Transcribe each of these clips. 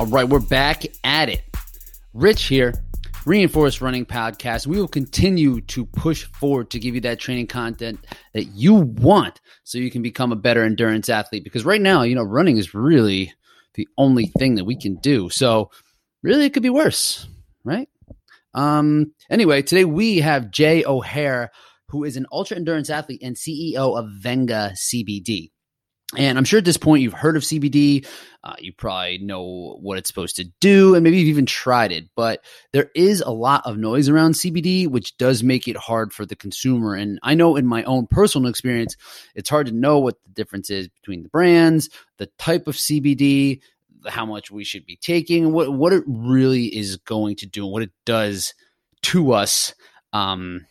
All right, we're back at it. Rich here, Reinforced Running Podcast. We will continue to push forward to give you that training content that you want so you can become a better endurance athlete. Because right now, you know, running is really the only thing that we can do. So, really, it could be worse, right? Um, anyway, today we have Jay O'Hare, who is an ultra endurance athlete and CEO of Venga CBD. And I'm sure at this point you've heard of CBD. Uh, you probably know what it's supposed to do, and maybe you've even tried it. But there is a lot of noise around CBD, which does make it hard for the consumer. And I know in my own personal experience, it's hard to know what the difference is between the brands, the type of CBD, how much we should be taking, what what it really is going to do, and what it does to us. Um,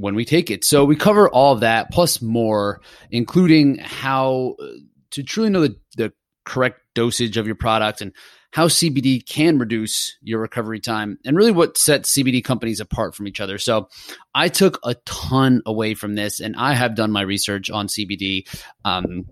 when we take it. So we cover all of that plus more, including how uh, to truly know the, the correct dosage of your product and how CBD can reduce your recovery time and really what sets CBD companies apart from each other. So I took a ton away from this and I have done my research on CBD. Um,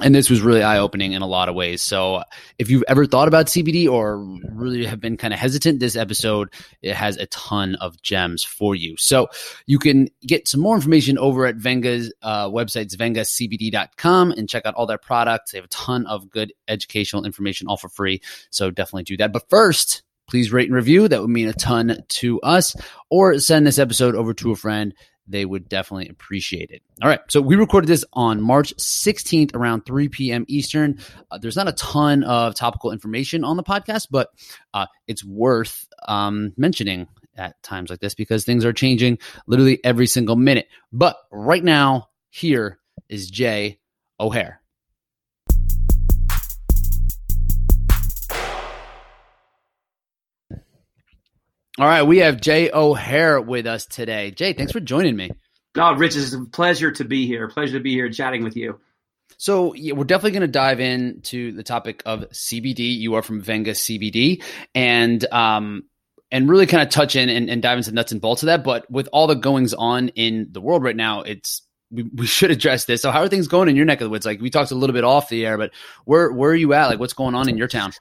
and this was really eye opening in a lot of ways. So, if you've ever thought about CBD or really have been kind of hesitant, this episode it has a ton of gems for you. So, you can get some more information over at Venga's uh, website, vengacbd.com, and check out all their products. They have a ton of good educational information, all for free. So, definitely do that. But first, please rate and review. That would mean a ton to us. Or send this episode over to a friend they would definitely appreciate it. All right. So we recorded this on March 16th around 3 p.m. Eastern. Uh, there's not a ton of topical information on the podcast, but uh, it's worth um, mentioning at times like this because things are changing literally every single minute. But right now, here is Jay O'Hare. All right, we have Jay O'Hare with us today. Jay, thanks for joining me. Oh, Rich, it's a pleasure to be here. Pleasure to be here chatting with you. So yeah, we're definitely going to dive into the topic of CBD. You are from Venga CBD, and um, and really kind of touch in and, and dive into nuts and bolts of that. But with all the goings on in the world right now, it's we, we should address this. So how are things going in your neck of the woods? Like we talked a little bit off the air, but where where are you at? Like what's going on in your town?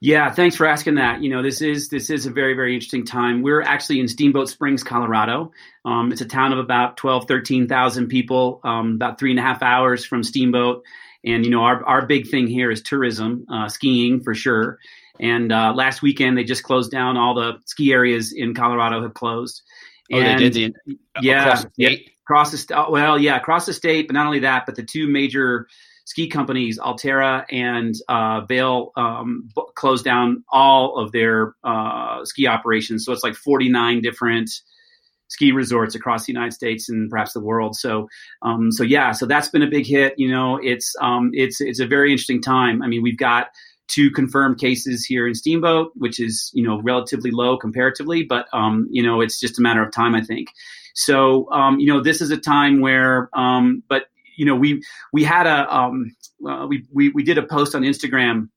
Yeah, thanks for asking that. You know, this is this is a very very interesting time. We're actually in Steamboat Springs, Colorado. Um, it's a town of about 12, 13,000 people, um, about three and a half hours from Steamboat. And you know, our our big thing here is tourism, uh, skiing for sure. And uh, last weekend they just closed down all the ski areas in Colorado have closed. Oh, and, they did the, yeah, yeah, across the state. Well, yeah, across the state, but not only that, but the two major ski companies, Alterra and uh, Vail, um, b- closed down all of their uh, ski operations. So it's like 49 different ski resorts across the United States and perhaps the world. So, um, so yeah, so that's been a big hit. You know, it's um, it's it's a very interesting time. I mean, we've got two confirmed cases here in Steamboat, which is you know relatively low comparatively, but um, you know it's just a matter of time, I think. So um, you know, this is a time where, um, but you know, we we had a um, uh, we, we we did a post on Instagram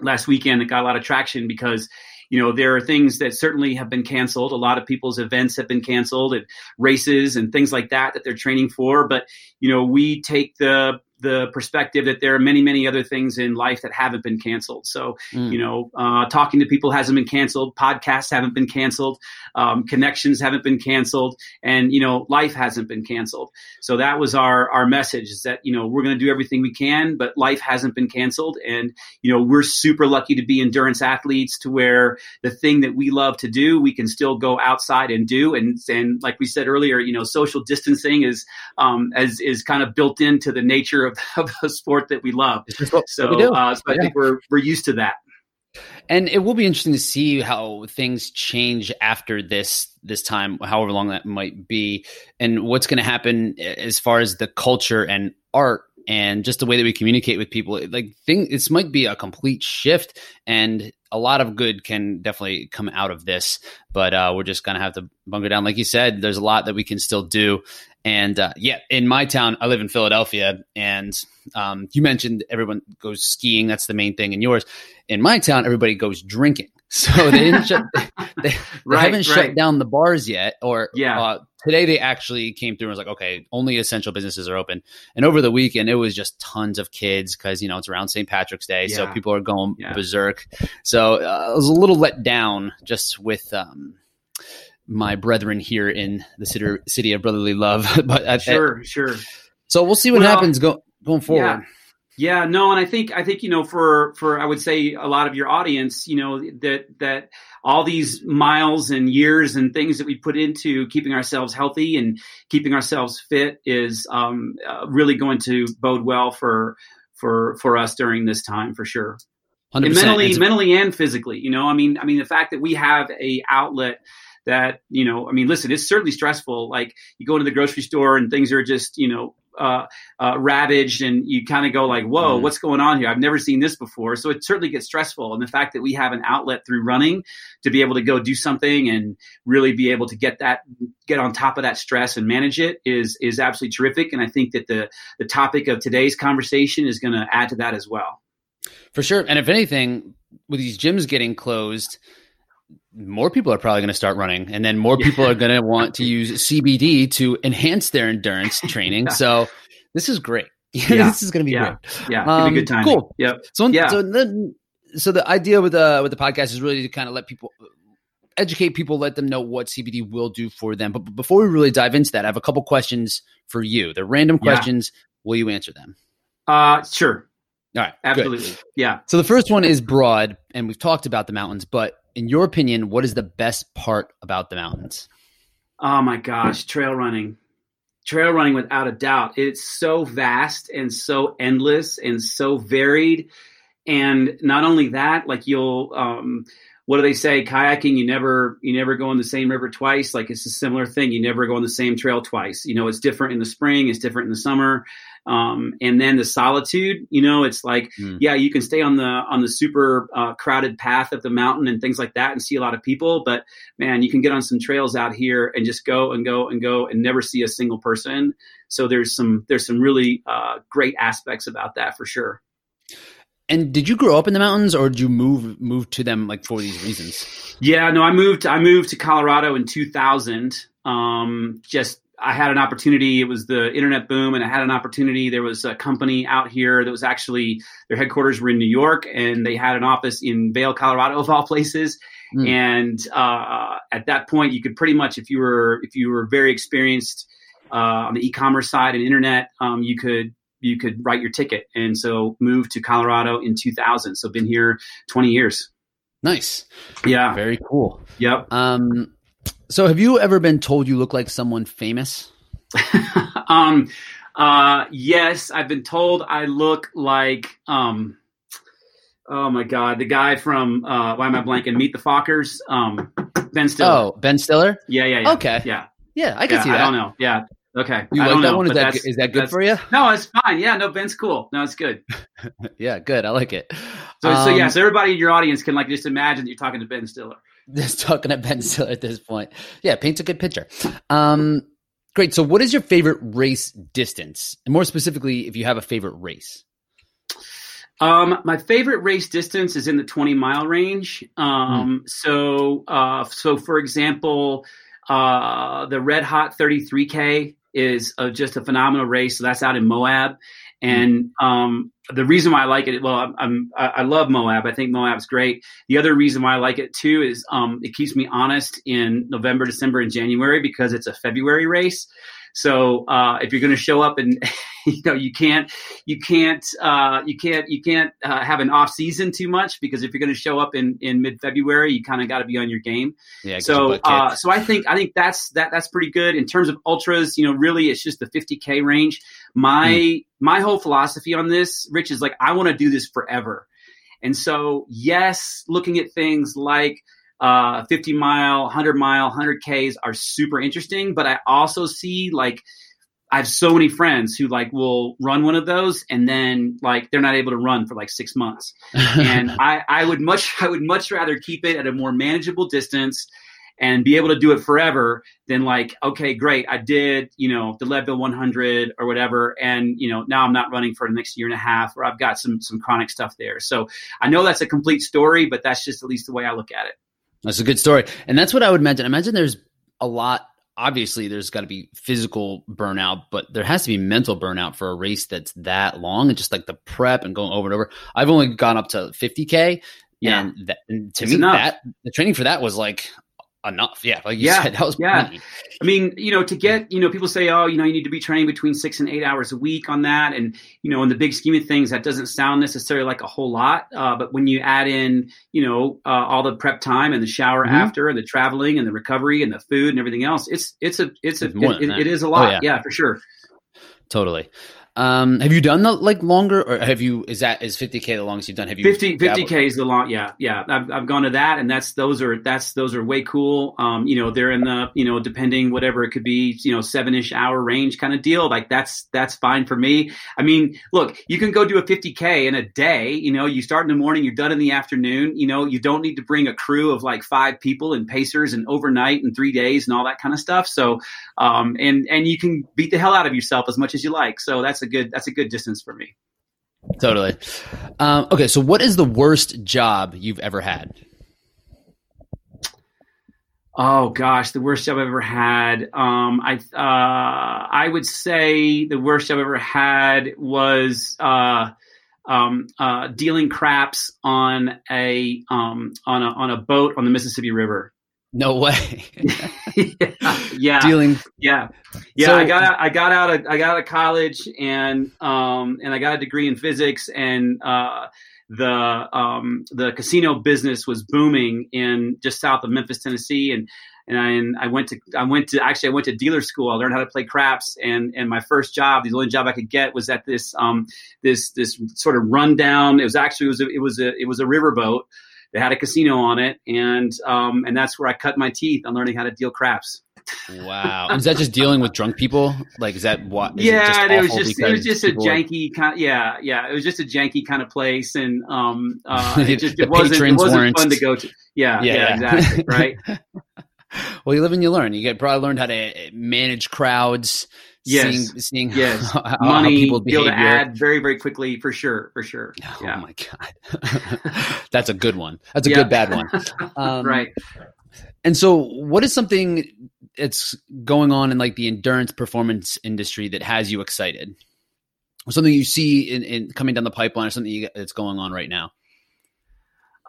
last weekend that got a lot of traction because you know there are things that certainly have been canceled. A lot of people's events have been canceled and races and things like that that they're training for. But you know we take the the perspective that there are many, many other things in life that haven't been canceled. So, mm. you know, uh, talking to people hasn't been canceled, podcasts haven't been canceled, um, connections haven't been canceled, and you know, life hasn't been canceled. So that was our our message: is that you know we're going to do everything we can, but life hasn't been canceled, and you know we're super lucky to be endurance athletes to where the thing that we love to do, we can still go outside and do, and and like we said earlier, you know, social distancing is um, as is kind of built into the nature of of, a sport that we love. So, we uh, so I yeah. think we're we're used to that. And it will be interesting to see how things change after this this time, however long that might be, and what's going to happen as far as the culture and art and just the way that we communicate with people. Like, thing this might be a complete shift, and a lot of good can definitely come out of this. But uh, we're just gonna have to bunker down, like you said. There's a lot that we can still do, and uh, yeah, in my town, I live in Philadelphia, and um, you mentioned everyone goes skiing. That's the main thing in yours. In my town, everybody goes drinking. So they didn't shut. They, they Right, haven't shut down the bars yet. Or Yeah. uh, today they actually came through and was like, okay, only essential businesses are open. And over the weekend, it was just tons of kids because you know it's around St. Patrick's Day, so people are going Yeah. berserk. So uh, I was a little let down just with. Um, my brethren here in the city, city of brotherly love, but I, Sure, sure. so we'll see what Well, happens go, going forward. Yeah. Yeah, no, and I think I think you know for for I would say a lot of your audience, you know that that all these miles and years and things that we put into keeping ourselves healthy and keeping ourselves fit is um, uh, really going to bode well for for for us during this time for sure. 100%. And mentally, mentally and physically. You know, I mean, I mean, the fact that we have a outlet that you know, I mean, listen, it's certainly stressful. Like you go into the grocery store and things are just you know uh, uh, ravaged, and you kind of go like, "Whoa, Mhm. what's going on here? I've never seen this before." So it certainly gets stressful. And the fact that we have an outlet through running to be able to go do something and really be able to get that get on top of that stress and manage it is is absolutely terrific. And I think that the the topic of today's conversation is going to add to that as well. For sure. And if anything, with these gyms getting closed, more people are probably going to start running. And then more people are going to want to use CBD to enhance their endurance training. Yeah. So this is great. Yeah. this is going to be Yeah. great. Yeah, Um, good time. cool. Yep. So, Yeah. so then, so the idea with the with the podcast is really to kind of let people educate people, let them know what CBD will do for them. But before we really dive into that, I have a couple questions for you. They're random questions. Will you answer them? Uh, sure. All right, good. Absolutely. Yeah. So the first one is broad, and we've talked about the mountains. But in your opinion, what is the best part about the mountains? Oh my gosh, trail running. Trail running without a doubt. It's so vast and so endless and so varied. And not only that, like you'll um what do they say? Kayaking, you never you never go on the same river twice. Like it's a similar thing. You never go on the same trail twice. You know, it's different in the spring, it's different in the summer. Um, and then the solitude, you know, it's like, Hmm. yeah, you can stay on the on the super uh, crowded path of the mountain and things like that and see a lot of people, but man, you can get on some trails out here and just go and go and go and never see a single person. So there's some there's some really uh, great aspects about that for sure. And did you grow up in the mountains, or did you move move to them like for these reasons? Yeah, no, I moved I moved to Colorado in 2000. Um, just I had an opportunity. It was the internet boom, and I had an opportunity. There was a company out here that was actually their headquarters were in New York, and they had an office in Vail, Colorado, of all places. Hmm. And uh, at that point, you could pretty much, if you were if you were very experienced uh, on the e-commerce side and internet, um, you could you could write your ticket. And so moved to Colorado in 2000. So been here 20 years. Nice, Yeah. very cool. Yep. Um, so have you ever been told you look like someone famous? um, uh, yes, I've been told I look like, um, oh my God, the guy from, uh, why am I blanking? Meet the Fockers. Um, Ben Stiller. Oh, Ben Stiller. yeah, yeah, yeah. Okay, Yeah. yeah, I can yeah, see that. I don't know. Yeah. Okay. You I like don't that know, one? Is that that's- that good for you? No, it's fine. Yeah, no, Ben's cool. No, it's good. Yeah, good. I like it. So, so Um, yeah, so everybody in your audience can like just imagine that you're talking to Ben Stiller. Just talking to Ben Stiller at this point. Yeah, paints a good picture. Um, great. So, what is your favorite race distance? And more specifically, if you have a favorite race. Um, my favorite race distance is in the 20 mile range. Um, so, uh, so for example, uh, the Red Hot 33K is uh, just a phenomenal race. So that's out in Moab. And um, the reason why I like it, well, I'm, I'm I love Moab. I think Moab's great. The other reason why I like it too is um, it keeps me honest in November, December, and January because it's a February race. So uh, if you're going to show up and you know you can't you can't uh, you can't you can't uh, have an off season too much because if you're going to show up in in mid February, you kind of got to be on your game. Yeah. So uh, so I think I think that's that that's pretty good in terms of ultras. You know, really, it's just the 50k range. My my whole philosophy on this, Rich, is like I want to do this forever. And so, yes, looking at things like uh, 50 mile, 100 mile, 100 Ks are super interesting. But I also see like I have so many friends who like will run one of those and then like they're not able to run for like six months. And I, I would much I would much rather keep it at a more manageable distance and be able to do it forever than like, okay, great, I did, you know, the Leadville 100 or whatever, and you know, now I'm not running for the next year and a half, or I've got some some chronic stuff there. So I know that's a complete story, but that's just at least the way I look at it. That's a good story, and that's what I would imagine. I imagine there's a lot obviously there's got to be physical burnout, but there has to be mental burnout for a race that's that long and just like the prep and going over and over. I've only gone up to 50k, yeah. and, that, and to it's me enough. that the training for that was like enough. Yeah, like you yeah, said, that was yeah. Plenty. I mean, you know, to get you know, people say, oh, you know, you need to be training between six and eight hours a week on that, and you know, in the big scheme of things, that doesn't sound necessarily like a whole lot. Uh, but when you add in, you know, uh, all the prep time and the shower mm-hmm. after, and the traveling and the recovery and the food and everything else, it's it's a it's, a it, it, it is a lot. Oh, yeah. yeah, for sure. Totally. Um, have you done the like longer, or have you? Is that is fifty k the longest you've done? Have you 50 k is the long? Yeah, yeah. I've, I've gone to that, and that's those are that's those are way cool. Um, you know, they're in the you know depending whatever it could be, you know, seven ish hour range kind of deal. Like that's that's fine for me. I mean, look, you can go do a fifty k in a day. You know, you start in the morning, you're done in the afternoon. You know, you don't need to bring a crew of like five people and pacers and overnight and three days and all that kind of stuff. So, um, and and you can beat the hell out of yourself as much as you like. So that's a good that's a good distance for me. Totally. Um, okay, so what is the worst job you've ever had? Oh gosh, the worst job I've ever had. Um, I uh, I would say the worst job I've ever had was uh, um, uh, dealing craps on a um, on a on a boat on the Mississippi River. No way. yeah, yeah, dealing. Yeah, yeah. So, I got I got out of I got out of college and um and I got a degree in physics and uh the um the casino business was booming in just south of Memphis, Tennessee, and and I, and I went to I went to actually I went to dealer school. I learned how to play craps, and and my first job, the only job I could get, was at this um this this sort of rundown. It was actually it was a, it was a it was a riverboat they had a casino on it, and um, and that's where I cut my teeth on learning how to deal craps. wow, is that just dealing with drunk people? Like, is that what? Is yeah, it, it, was just it was just a janky kind. Of, yeah, yeah, it was just a janky kind of place, and um, uh, it just it wasn't it wasn't weren't... fun to go to. Yeah, yeah, yeah, yeah. exactly, right. well, you live and you learn. You get probably learned how to manage crowds yes. seeing, seeing yes. how, money, how people be able to add very, very quickly for sure, for sure. Oh yeah. my god, that's a good one. That's a yeah. good bad one. Um, right. And so, what is something that's going on in like the endurance performance industry that has you excited? Something you see in, in coming down the pipeline, or something you, that's going on right now?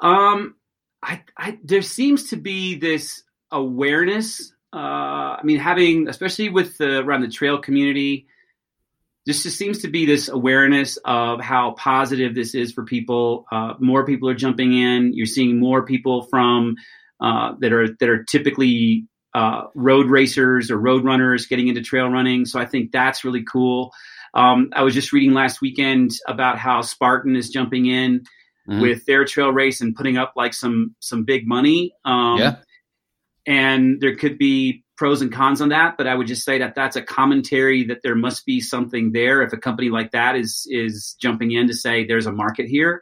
Um, I, I there seems to be this awareness uh, I mean, having especially with the around the trail community, this just seems to be this awareness of how positive this is for people. Uh, more people are jumping in. You're seeing more people from uh, that are that are typically uh, road racers or road runners getting into trail running. So I think that's really cool. Um, I was just reading last weekend about how Spartan is jumping in mm-hmm. with their trail race and putting up like some some big money. Um, yeah and there could be pros and cons on that but i would just say that that's a commentary that there must be something there if a company like that is is jumping in to say there's a market here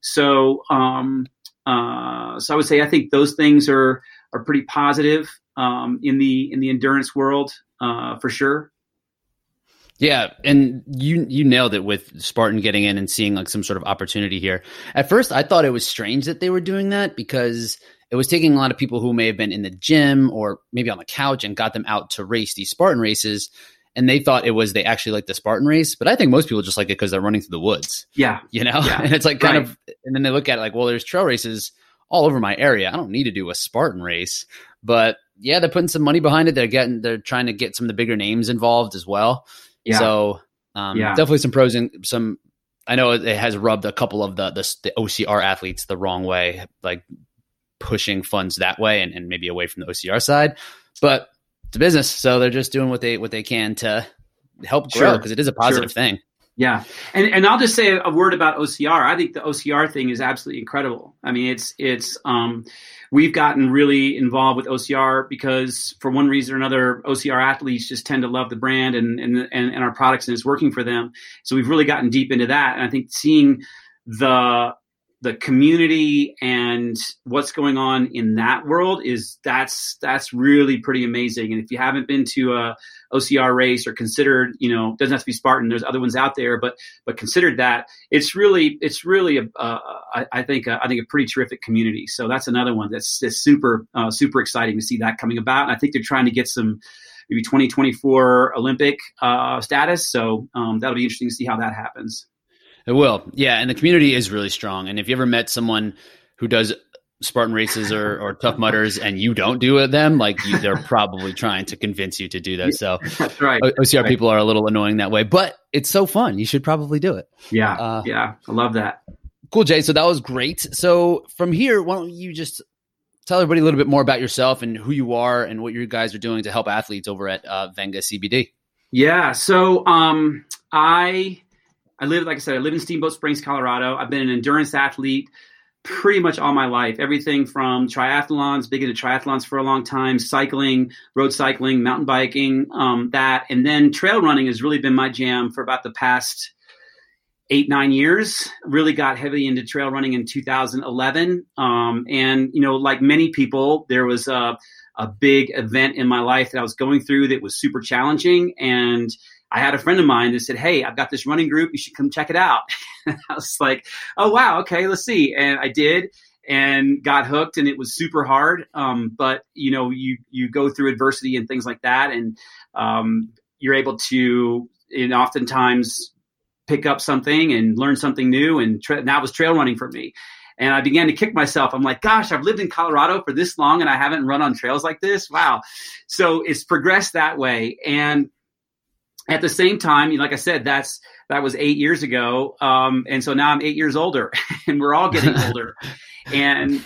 so um uh so i would say i think those things are are pretty positive um in the in the endurance world uh for sure yeah, and you you nailed it with Spartan getting in and seeing like some sort of opportunity here. At first, I thought it was strange that they were doing that because it was taking a lot of people who may have been in the gym or maybe on the couch and got them out to race these Spartan races. And they thought it was they actually like the Spartan race, but I think most people just like it because they're running through the woods. Yeah, you know, yeah. and it's like kind right. of, and then they look at it like, well, there's trail races all over my area. I don't need to do a Spartan race, but yeah, they're putting some money behind it. They're getting, they're trying to get some of the bigger names involved as well. Yeah. So um, yeah. definitely some pros and some. I know it has rubbed a couple of the, the the OCR athletes the wrong way, like pushing funds that way and, and maybe away from the OCR side. But it's a business, so they're just doing what they what they can to help grow because sure. it is a positive sure. thing. Yeah, and and I'll just say a word about OCR. I think the OCR thing is absolutely incredible. I mean, it's it's um, we've gotten really involved with OCR because for one reason or another, OCR athletes just tend to love the brand and and and, and our products and it's working for them. So we've really gotten deep into that, and I think seeing the the community and what's going on in that world is that's that's really pretty amazing. And if you haven't been to a OCR race or considered, you know, doesn't have to be Spartan. There's other ones out there, but but considered that it's really it's really a uh, I, I think a, I think a pretty terrific community. So that's another one that's, that's super uh, super exciting to see that coming about. And I think they're trying to get some maybe 2024 Olympic uh, status. So um, that'll be interesting to see how that happens. It will. Yeah. And the community is really strong. And if you ever met someone who does Spartan races or, or Tough Mudders and you don't do it them, like you, they're probably trying to convince you to do those. So that's right. OCR right. people are a little annoying that way, but it's so fun. You should probably do it. Yeah. Uh, yeah. I love that. Cool, Jay. So that was great. So from here, why don't you just tell everybody a little bit more about yourself and who you are and what you guys are doing to help athletes over at uh, Venga CBD? Yeah. So um, I I live, like I said, I live in Steamboat Springs, Colorado. I've been an endurance athlete pretty much all my life. Everything from triathlons, big into triathlons for a long time, cycling, road cycling, mountain biking, um, that, and then trail running has really been my jam for about the past eight nine years. Really got heavily into trail running in 2011, um, and you know, like many people, there was a a big event in my life that I was going through that was super challenging and I had a friend of mine that said, Hey, I've got this running group. You should come check it out. I was like, Oh, wow. Okay, let's see. And I did and got hooked and it was super hard. Um, but you know, you, you go through adversity and things like that. And, um, you're able to, and oftentimes pick up something and learn something new. And tra- that was trail running for me. And I began to kick myself. I'm like, gosh, I've lived in Colorado for this long and I haven't run on trails like this. Wow. So it's progressed that way. And at the same time, like I said, that's that was eight years ago, um, and so now I'm eight years older, and we're all getting older, and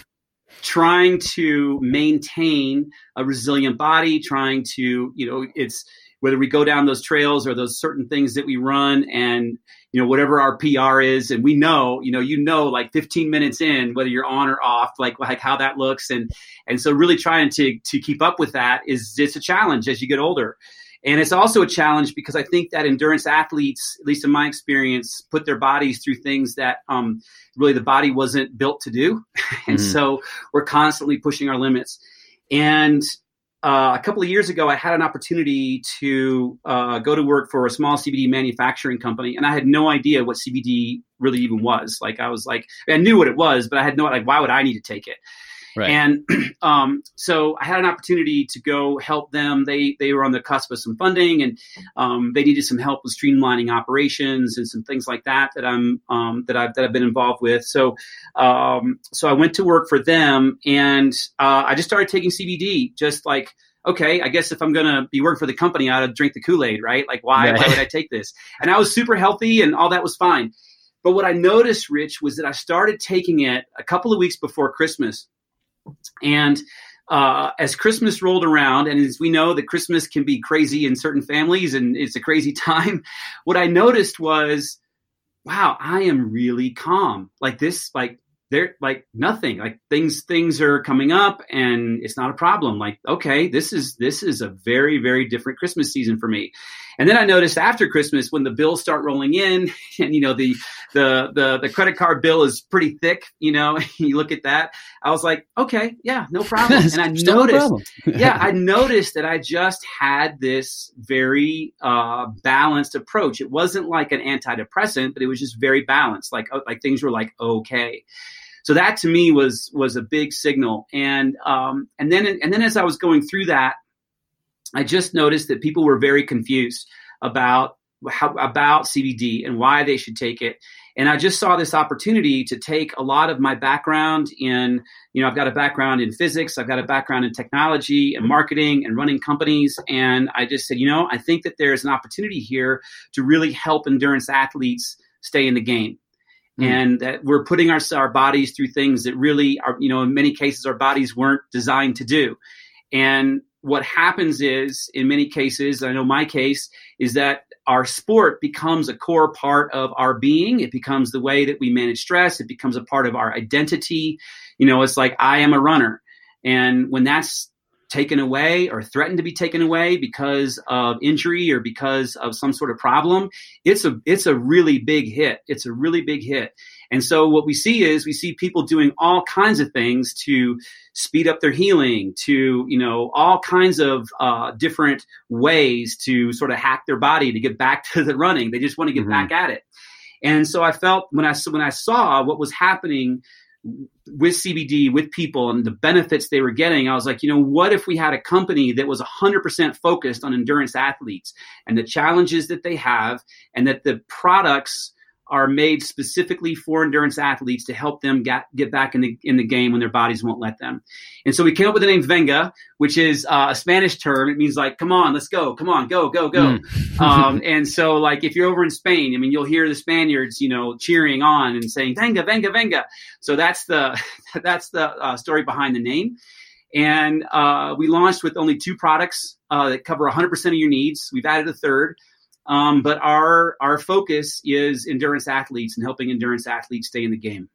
trying to maintain a resilient body, trying to you know it's whether we go down those trails or those certain things that we run, and you know whatever our PR is, and we know you know you know like 15 minutes in whether you're on or off, like like how that looks, and and so really trying to to keep up with that is it's a challenge as you get older. And it's also a challenge because I think that endurance athletes, at least in my experience, put their bodies through things that um, really the body wasn't built to do. and mm-hmm. so we're constantly pushing our limits. And uh, a couple of years ago, I had an opportunity to uh, go to work for a small CBD manufacturing company, and I had no idea what CBD really even was. Like, I was like, I knew what it was, but I had no like, why would I need to take it? Right. And um, so I had an opportunity to go help them. They they were on the cusp of some funding, and um, they needed some help with streamlining operations and some things like that that I'm um, that I've that I've been involved with. So um, so I went to work for them, and uh, I just started taking CBD, just like okay, I guess if I'm going to be working for the company, I ought to drink the Kool Aid, right? Like, why, right. why would I take this? And I was super healthy and all that was fine. But what I noticed, Rich, was that I started taking it a couple of weeks before Christmas. And uh, as Christmas rolled around, and as we know that Christmas can be crazy in certain families and it's a crazy time, what I noticed was, wow, I am really calm. Like this, like they're like nothing like things things are coming up and it's not a problem like okay this is this is a very very different christmas season for me and then i noticed after christmas when the bills start rolling in and you know the the the, the credit card bill is pretty thick you know you look at that i was like okay yeah no problem. And i noticed yeah i noticed that i just had this very uh, balanced approach. It wasn't like an antidepressant but it was just very balanced like uh, like things were like okay. So that to me was was a big signal. And um, and then and then as I was going through that, I just noticed that people were very confused about how about CBD and why they should take it. And I just saw this opportunity to take a lot of my background in, you know, I've got a background in physics, I've got a background in technology and marketing and running companies. And I just said, you know, I think that there's an opportunity here to really help endurance athletes stay in the game. Mm. And that we're putting our, our bodies through things that really are, you know, in many cases, our bodies weren't designed to do. And what happens is, in many cases, I know my case, is that our sport becomes a core part of our being. It becomes the way that we manage stress. It becomes a part of our identity. You know, it's like, I am a runner. And when that's taken away or threatened to be taken away because of injury or because of some sort of problem, it's a it's a really big hit. It's a really big hit. And so what we see is we see people doing all kinds of things to speed up their healing, to you know all kinds of uh, different ways to sort of hack their body to get back to the running. They just want to get mm-hmm. back at it. And so I felt when I when I saw what was happening with CBD, with people, and the benefits they were getting, I was like, you know, what if we had a company that was 100% focused on endurance athletes and the challenges that they have, and that the products are made specifically for endurance athletes to help them get, get back in the in the game when their bodies won't let them. And so we came up with the name Venga, which is uh, a Spanish term. It means like, come on, let's go, come on, go, go, go. Mm. um, and so like if you're over in Spain, I mean, you'll hear the Spaniards, you know, cheering on and saying Venga, Venga, Venga. So that's the that's the uh, story behind the name. And uh, we launched with only two products uh, that cover 100% of your needs. We've added a third. Um, but our our focus is endurance athletes and helping endurance athletes stay in the game.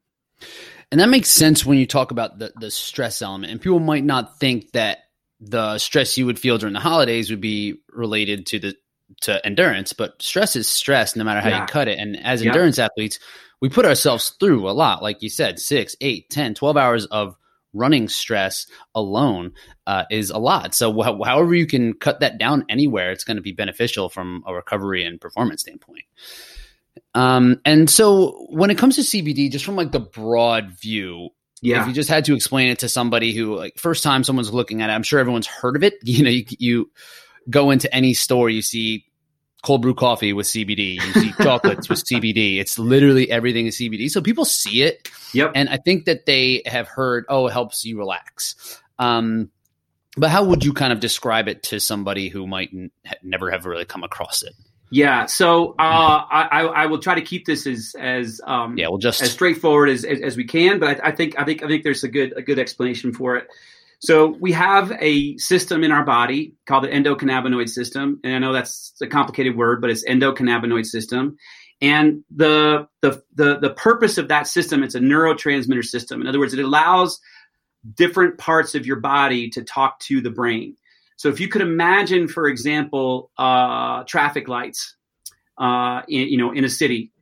And that makes sense when you talk about the the stress element. And people might not think that the stress you would feel during the holidays would be related to the to endurance, but stress is stress no matter how yeah. you cut it. And as endurance athletes, we put ourselves through a lot, like you said, six, eight, 10, 12 hours of running stress alone uh, is a lot. So, wh- however you can cut that down anywhere, it's going to be beneficial from a recovery and performance standpoint. Um, and so, when it comes to CBD, just from like the broad view, yeah. if you just had to explain it to somebody who, like, first time someone's looking at it, I'm sure everyone's heard of it. You know, you, you go into any store, you see cold brew coffee with CBD. You see chocolates with CBD. It's literally everything is CBD. So people see it. Yep. And I think that they have heard, oh, it helps you relax. Um, but how would you kind of describe it to somebody who might n- never have really come across it? Yeah, so uh, I, I will try to keep this as as um, yeah, we'll just as straightforward as, as, as we can. But I, I, think I think I think there's a good a good explanation for it. So we have a system in our body called the endocannabinoid system, and I know that's a complicated word, but it's endocannabinoid system. And the the the, the purpose of that system, it's a neurotransmitter system. In other words, it allows different parts of your body to talk to the brain. So if you could imagine, for example, uh, traffic lights, uh, in, you know, in a city,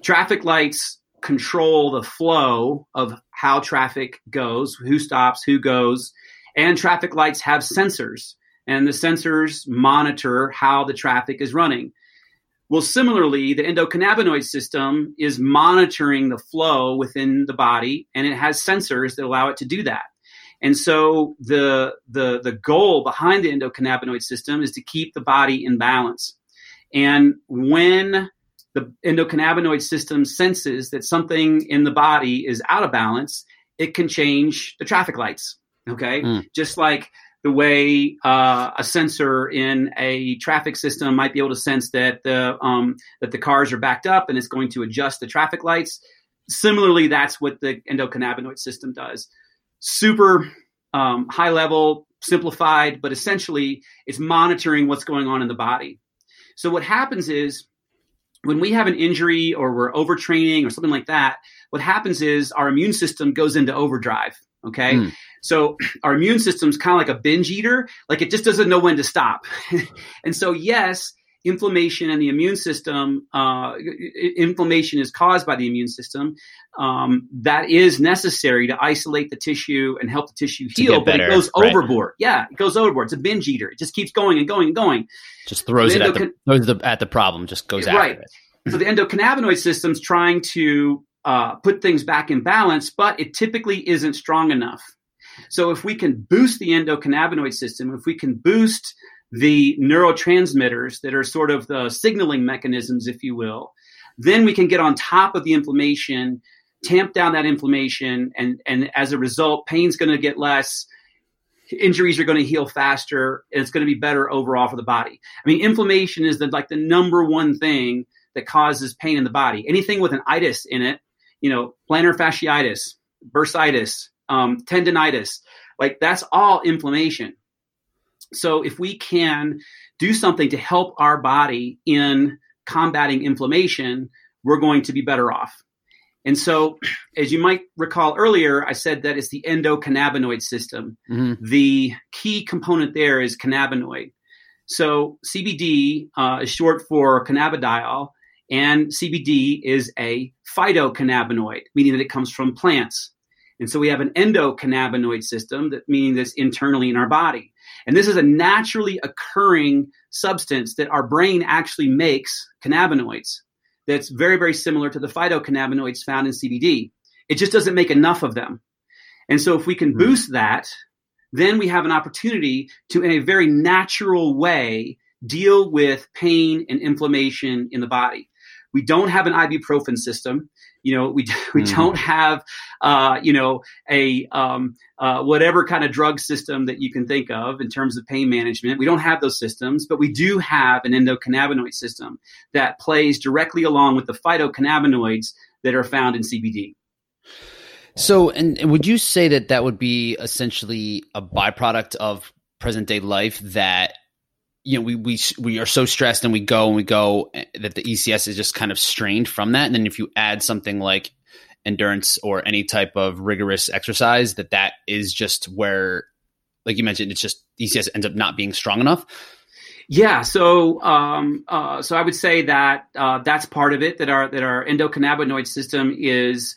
traffic lights control the flow of how traffic goes, who stops, who goes, and traffic lights have sensors, and the sensors monitor how the traffic is running. Well, similarly, the endocannabinoid system is monitoring the flow within the body, and it has sensors that allow it to do that. And so the the the goal behind the endocannabinoid system is to keep the body in balance. And when the endocannabinoid system senses that something in the body is out of balance, it can change the traffic lights. Okay. Mm. Just like the way uh, a sensor in a traffic system might be able to sense that the um, that the cars are backed up and it's going to adjust the traffic lights. Similarly, that's what the endocannabinoid system does. Super um, high level, simplified, but essentially it's monitoring what's going on in the body. So what happens is when we have an injury or we're overtraining or something like that, what happens is our immune system goes into overdrive. Okay. Mm. So our immune system's kind of like a binge eater. Like it just doesn't know when to stop. and so, yes, inflammation and the immune system, uh, inflammation is caused by the immune system. Um, that is necessary to isolate the tissue and help the tissue heal, but it goes right. overboard. Yeah, it goes overboard. It's a binge eater. It just keeps going and going and going. Just throws it at the, the, at the problem, just goes right. after it. so the endocannabinoid system's trying to uh, put things back in balance, but it typically isn't strong enough. So if we can boost the endocannabinoid system, if we can boost the neurotransmitters that are sort of the signaling mechanisms, if you will, then we can get on top of the inflammation, tamp down that inflammation, and, and as a result, pain's going to get less, injuries are going to heal faster, and it's going to be better overall for the body. I mean, inflammation is the, like the number one thing that causes pain in the body. Anything with an itis in it, you know, plantar fasciitis, bursitis, um, tendonitis, like that's all inflammation. So if we can do something to help our body in combating inflammation, we're going to be better off. And so, as you might recall earlier, I said that it's the endocannabinoid system. Mm-hmm. The key component there is cannabinoid. So, CBD uh, is short for cannabidiol, And CBD is a phytocannabinoid, meaning that it comes from plants. And so we have an endocannabinoid system, that meaning this internally in our body. And this is a naturally occurring substance that our brain actually makes cannabinoids. That's very, very similar to the phytocannabinoids found in CBD. It just doesn't make enough of them. And so if we can hmm. boost that, then we have an opportunity to, in a very natural way, deal with pain and inflammation in the body. We don't have an ibuprofen system. You know, we we mm. don't have, uh, you know, a um, uh, whatever kind of drug system that you can think of in terms of pain management. We don't have those systems, but we do have an endocannabinoid system that plays directly along with the phytocannabinoids that are found in CBD. So, and, and would you say that that would be essentially a byproduct of present day life that you know we we we are so stressed and we go and we go eh, that the ECS is just kind of strained from that. And then if you add something like endurance or any type of rigorous exercise, that that is just where, like you mentioned, it's just ECS ends up not being strong enough. Yeah, so um, uh, so I would say that uh, that's part of it. That our that our endocannabinoid system is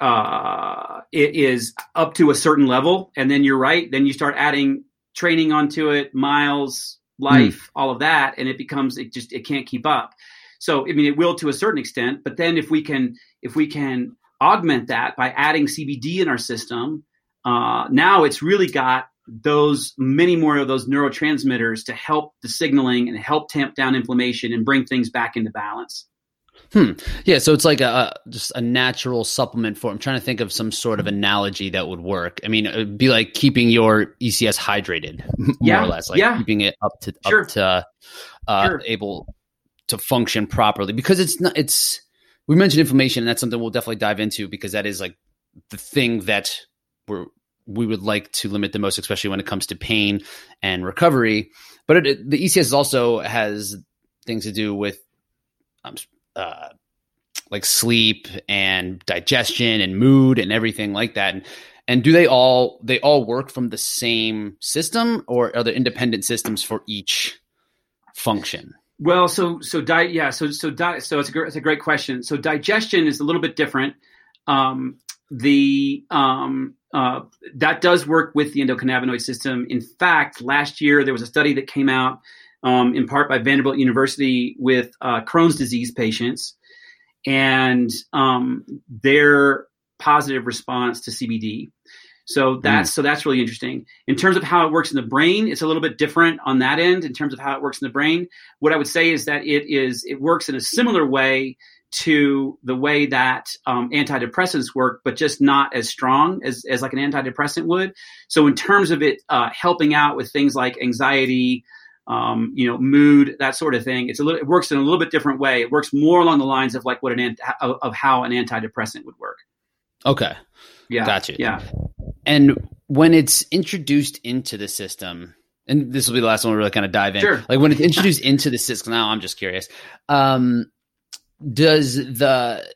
uh, it is up to a certain level, and then you're right. Then you start adding training onto it, miles, life, mm. all of that, and it becomes it just it can't keep up. So I mean, it will to a certain extent, but then if we can if we can augment that by adding CBD in our system, uh, now it's really got those many more of those neurotransmitters to help the signaling and help tamp down inflammation and bring things back into balance. Hmm. Yeah. So it's like a, just a natural supplement for. I'm trying to think of some sort of analogy that would work. I mean, it'd be like keeping your ECS hydrated, more yeah, or less, like yeah. keeping it up to sure. up to uh, sure. able to function properly. Because it's not. It's we mentioned inflammation, and that's something we'll definitely dive into because that is like the thing that we're we would like to limit the most, especially when it comes to pain and recovery. But it, it, the ECS also has things to do with um, uh, like sleep and digestion and mood and everything like that. And, and do they all they all work from the same system, or are there independent systems for each function? Well, so so diet, yeah. So so diet, so it's a it's a great question. So digestion is a little bit different. Um, the um, uh, that does work with the endocannabinoid system. In fact, last year there was a study that came out um, in part by Vanderbilt University with uh, Crohn's disease patients and um, their positive response to CBD. So that's mm. so that's really interesting. In terms of how it works in the brain, it's a little bit different on that end. In terms of how it works in the brain, what I would say is that it is it works in a similar way to the way that um, antidepressants work, but just not as strong as, as like an antidepressant would. So in terms of it uh, helping out with things like anxiety, um, you know, mood, that sort of thing. It's a little, it works in a little bit different way. It works more along the lines of like what an of how an antidepressant would work. Okay. Yeah. Gotcha. Yeah. And when it's introduced into the system, and this will be the last one we really kind of dive in. Sure. Like when it's introduced into the system, now I'm just curious. Um, does the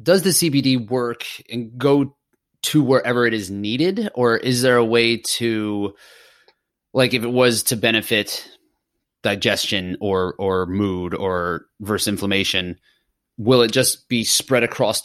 does the CBD work and go to wherever it is needed, or is there a way to like if it was to benefit digestion or or mood or versus inflammation, will it just be spread across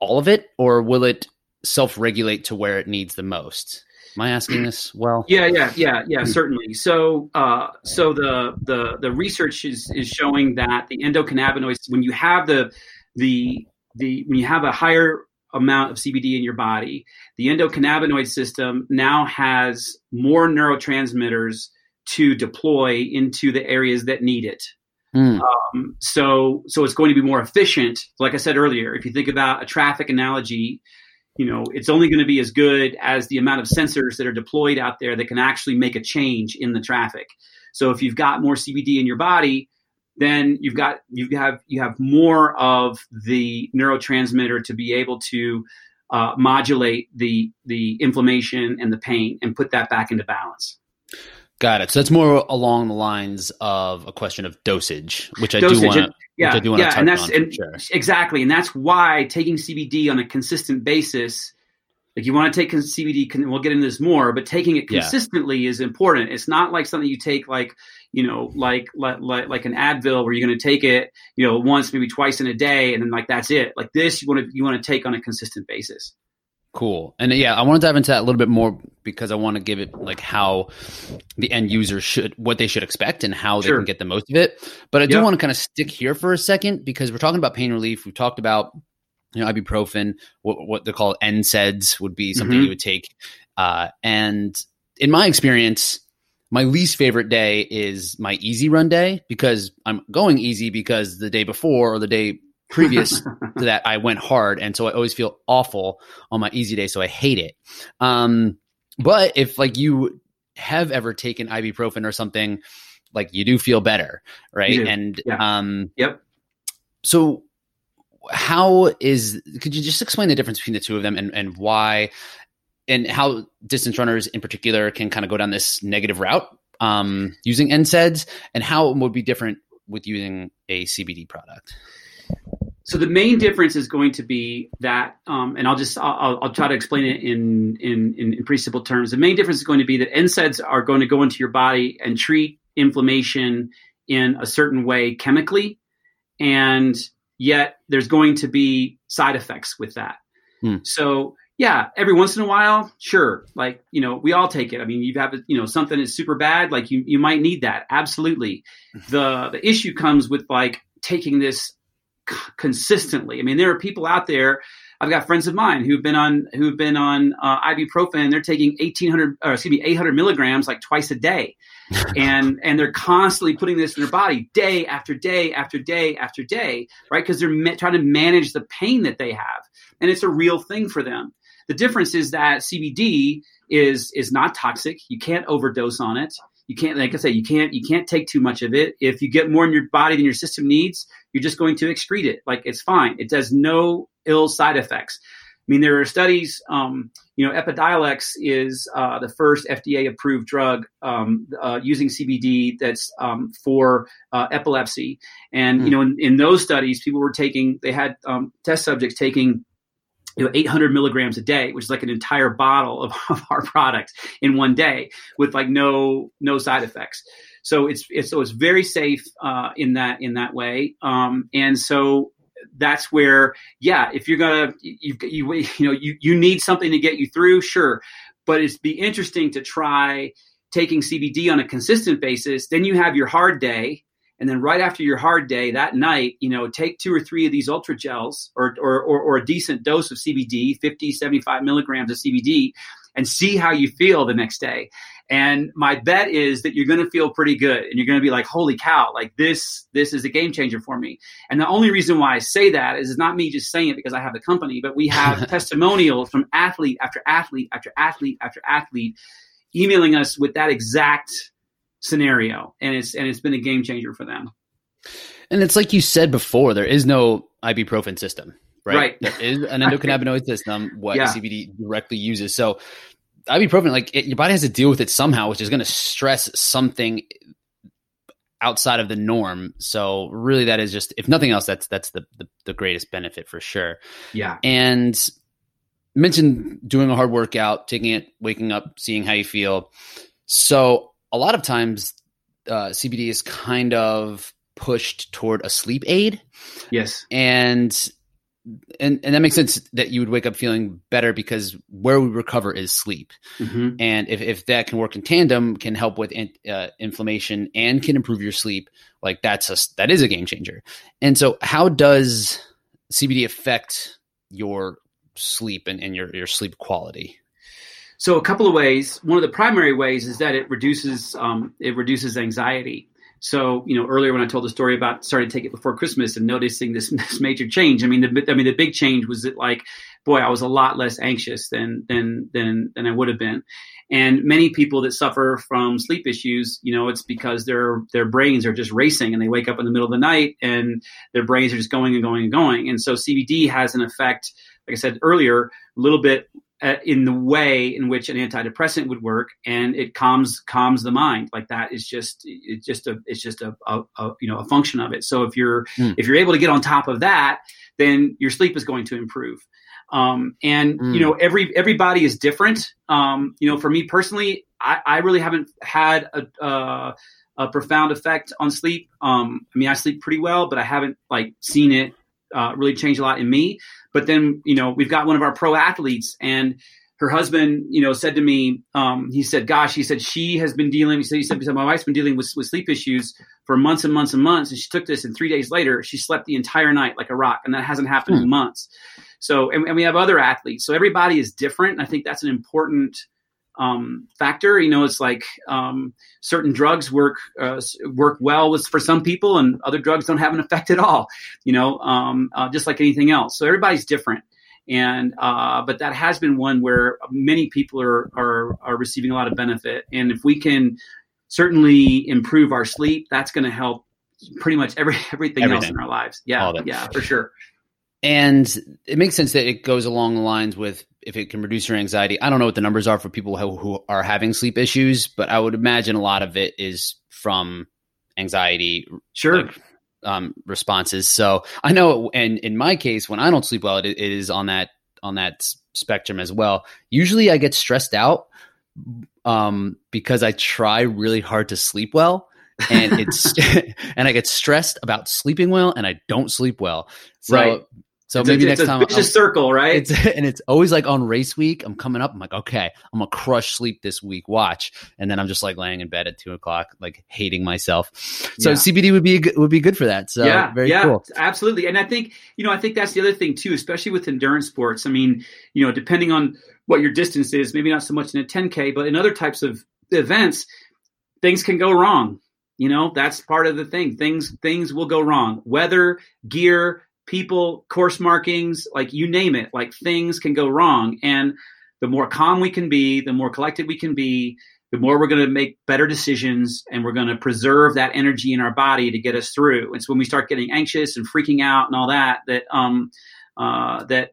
all of it, or will it self-regulate to where it needs the most? Am I asking this well? Yeah, yeah, yeah, yeah, certainly. So, uh, so the the the research is is showing that the endocannabinoids, when you have the the the when you have a higher amount of CBD in your body, the endocannabinoid system now has more neurotransmitters to deploy into the areas that need it. Mm. Um, so, so it's going to be more efficient. Like I said earlier, if you think about a traffic analogy, you know, it's only going to be as good as the amount of sensors that are deployed out there that can actually make a change in the traffic. So, if you've got more CBD in your body, then you've got you have you have more of the neurotransmitter to be able to uh, modulate the the inflammation and the pain and put that back into balance. Got it. So that's more along the lines of a question of dosage, which I dosage, do want to. Yeah, I do yeah, and that's and, sure. exactly, and that's why taking CBD on a consistent basis like you want to take CBD, we'll get into this more, but taking it consistently yeah. is important. It's not like something you take like, you know, like, like, like an Advil where you're going to take it, you know, once, maybe twice in a day. And then like, that's it. Like this, you want to, you want to take on a consistent basis. Cool. And yeah, I want to dive into that a little bit more because I want to give it like how the end user should, what they should expect and how sure. they can get the most of it. But I do yep. want to kind of stick here for a second because we're talking about pain relief. We've talked about, you know, ibuprofen, what, what they call NSAIDs would be something mm-hmm. you would take. Uh, and in my experience, my least favorite day is my easy run day because I'm going easy because the day before or the day previous to that I went hard, and so I always feel awful on my easy day, so I hate it. Um, but if like you have ever taken ibuprofen or something, like you do feel better, right? And yeah. um, yep. So how is could you just explain the difference between the two of them and, and why and how distance runners in particular can kind of go down this negative route um, using NSAIDs and how it would be different with using a CBD product? So the main difference is going to be that, um, and I'll just I'll, I'll, try to explain it in, in, in pretty simple terms. The main difference is going to be that NSAIDs are going to go into your body and treat inflammation in a certain way chemically, and yet there's going to be side effects with that. Hmm. So yeah, every once in a while, sure. Like, you know, we all take it. I mean, you have, you know, something is super bad, like you, you might need that. Absolutely. The, the issue comes with like taking this consistently. I mean, there are people out there. I've got friends of mine who've been on who've been on uh, ibuprofen. They're taking eighteen hundred, or excuse me, eight hundred milligrams like twice a day, and and they're constantly putting this in their body day after day after day after day, right? Because they're ma- trying to manage the pain that they have, and it's a real thing for them. The difference is that CBD is is not toxic. You can't overdose on it you can't like i say you can't you can't take too much of it if you get more in your body than your system needs you're just going to excrete it like it's fine it does no ill side effects mean there are studies um, you know epidiolex is uh, the first fda approved drug um, uh, using cbd that's um, for uh, epilepsy. And mm. you know in, in, those studies people were taking they had um, test subjects taking you know 800 milligrams a day which is like an entire bottle of, of our product in one day with like no no side effects. So it's, it's so it's very safe uh, in that in that way. Um, and so that's where yeah if you're gonna you, you you know you, you need something to get you through sure. But it's be interesting to try taking cbd on a consistent basis. Then you have your hard day and then right after your hard day that night you know take two or three of these ultra gels or, or, or, or, a decent dose of cbd 50 75 milligrams of cbd and see how you feel the next day. And my bet is that you're going to feel pretty good and you're going to be like holy cow like this this is a game changer for me. And the only reason why i say that is it's not me just saying it because i have the company but we have testimonials from athlete after athlete after athlete after athlete emailing us with that exact scenario, and it's and it's been a game changer for them. And it's like you said before, there is no ibuprofen system, right? right. There is an endocannabinoid system what yeah. CBD directly uses. So ibuprofen, like it, your body has to deal with it somehow, which is going to stress something outside of the norm. So really, that is just if nothing else, that's that's the the, the greatest benefit for sure. Yeah, and mentioned doing a hard workout, taking it, waking up, seeing how you feel. So a lot of times uh, CBD is kind of pushed toward a sleep aid. Yes. And and and that makes sense that you would wake up feeling better because where we recover is sleep. Mm-hmm. And if, if that can work in tandem, can help with in, uh, inflammation and can improve your sleep, like that's a that is a game changer. And so, how does CBD affect your sleep and, and your your sleep quality? So a couple of ways. One of the primary ways is that it reduces um, it reduces anxiety. So you know earlier when I told the story about starting to take it before Christmas and noticing this, this major change. I mean the I mean the big change was that like boy I was a lot less anxious than than than than I would have been. And many people that suffer from sleep issues, you know, it's because their their brains are just racing and they wake up in the middle of the night and their brains are just going and going and going. And so CBD has an effect, like I said earlier, a little bit in the way in which an antidepressant would work and it calms calms the mind like that is just it's just a it's just a, a, a you know a function of it so if you're mm. if you're able to get on top of that then your sleep is going to improve Um, and mm. you know, every everybody is different. Um, you know, for me personally, I, I really haven't had a, uh, a profound effect on sleep. Um, I mean, I sleep pretty well, but I haven't like seen it uh, really change a lot in me. But then, you know, we've got one of our pro athletes, and her husband, you know, said to me, um, he said, "Gosh," he said, she has been dealing. He said, he said, my wife's been dealing with, with sleep issues for months and months and months, and she took this, and three days later, she slept the entire night like a rock, and that hasn't happened hmm. in months. So, and, and, we have other athletes. So everybody is different, and I think that's an important um, factor. You know, it's like um, certain drugs work uh, work well with for some people, and other drugs don't have an effect at all. You know, um, uh, just like anything else. So everybody's different, and uh, but that has been one where many people are, are are receiving a lot of benefit. And if we can certainly improve our sleep, that's going to help pretty much every everything, everything. else in our lives. Yeah, yeah, for sure. And it makes sense that it goes along the lines with if it can reduce your anxiety. I don't know what the numbers are for people who, who are having sleep issues, but I would imagine a lot of it is from anxiety. Sure. Like, um, responses. So I know, and in my case, when I don't sleep well, it, it is on that on that spectrum as well. Usually, I get stressed out um, because I try really hard to sleep well, and it's and I get stressed about sleeping well, and I don't sleep well. So right. So it's maybe a, next it's time, a vicious circle, right? It's, and it's always like on race week. I'm coming up. I'm like, okay, I'm gonna crush sleep this week. Watch, and then I'm just like laying in bed at two o'clock, like hating myself. So yeah. CBD would be would be good for that. So yeah, very yeah, cool. Absolutely, and I think you know, I think that's the other thing too, especially with endurance sports. I mean, you know, depending on what your distance is, maybe not so much in a 10k, but in other types of events, things can go wrong. You know, that's part of the thing. Things things will go wrong. Weather, gear, people, course markings, like you name it, like things can go wrong. And the more calm we can be, the more collected we can be, the more we're going to make better decisions and we're going to preserve that energy in our body to get us through. It's when we start getting anxious and freaking out and all that that um, uh, that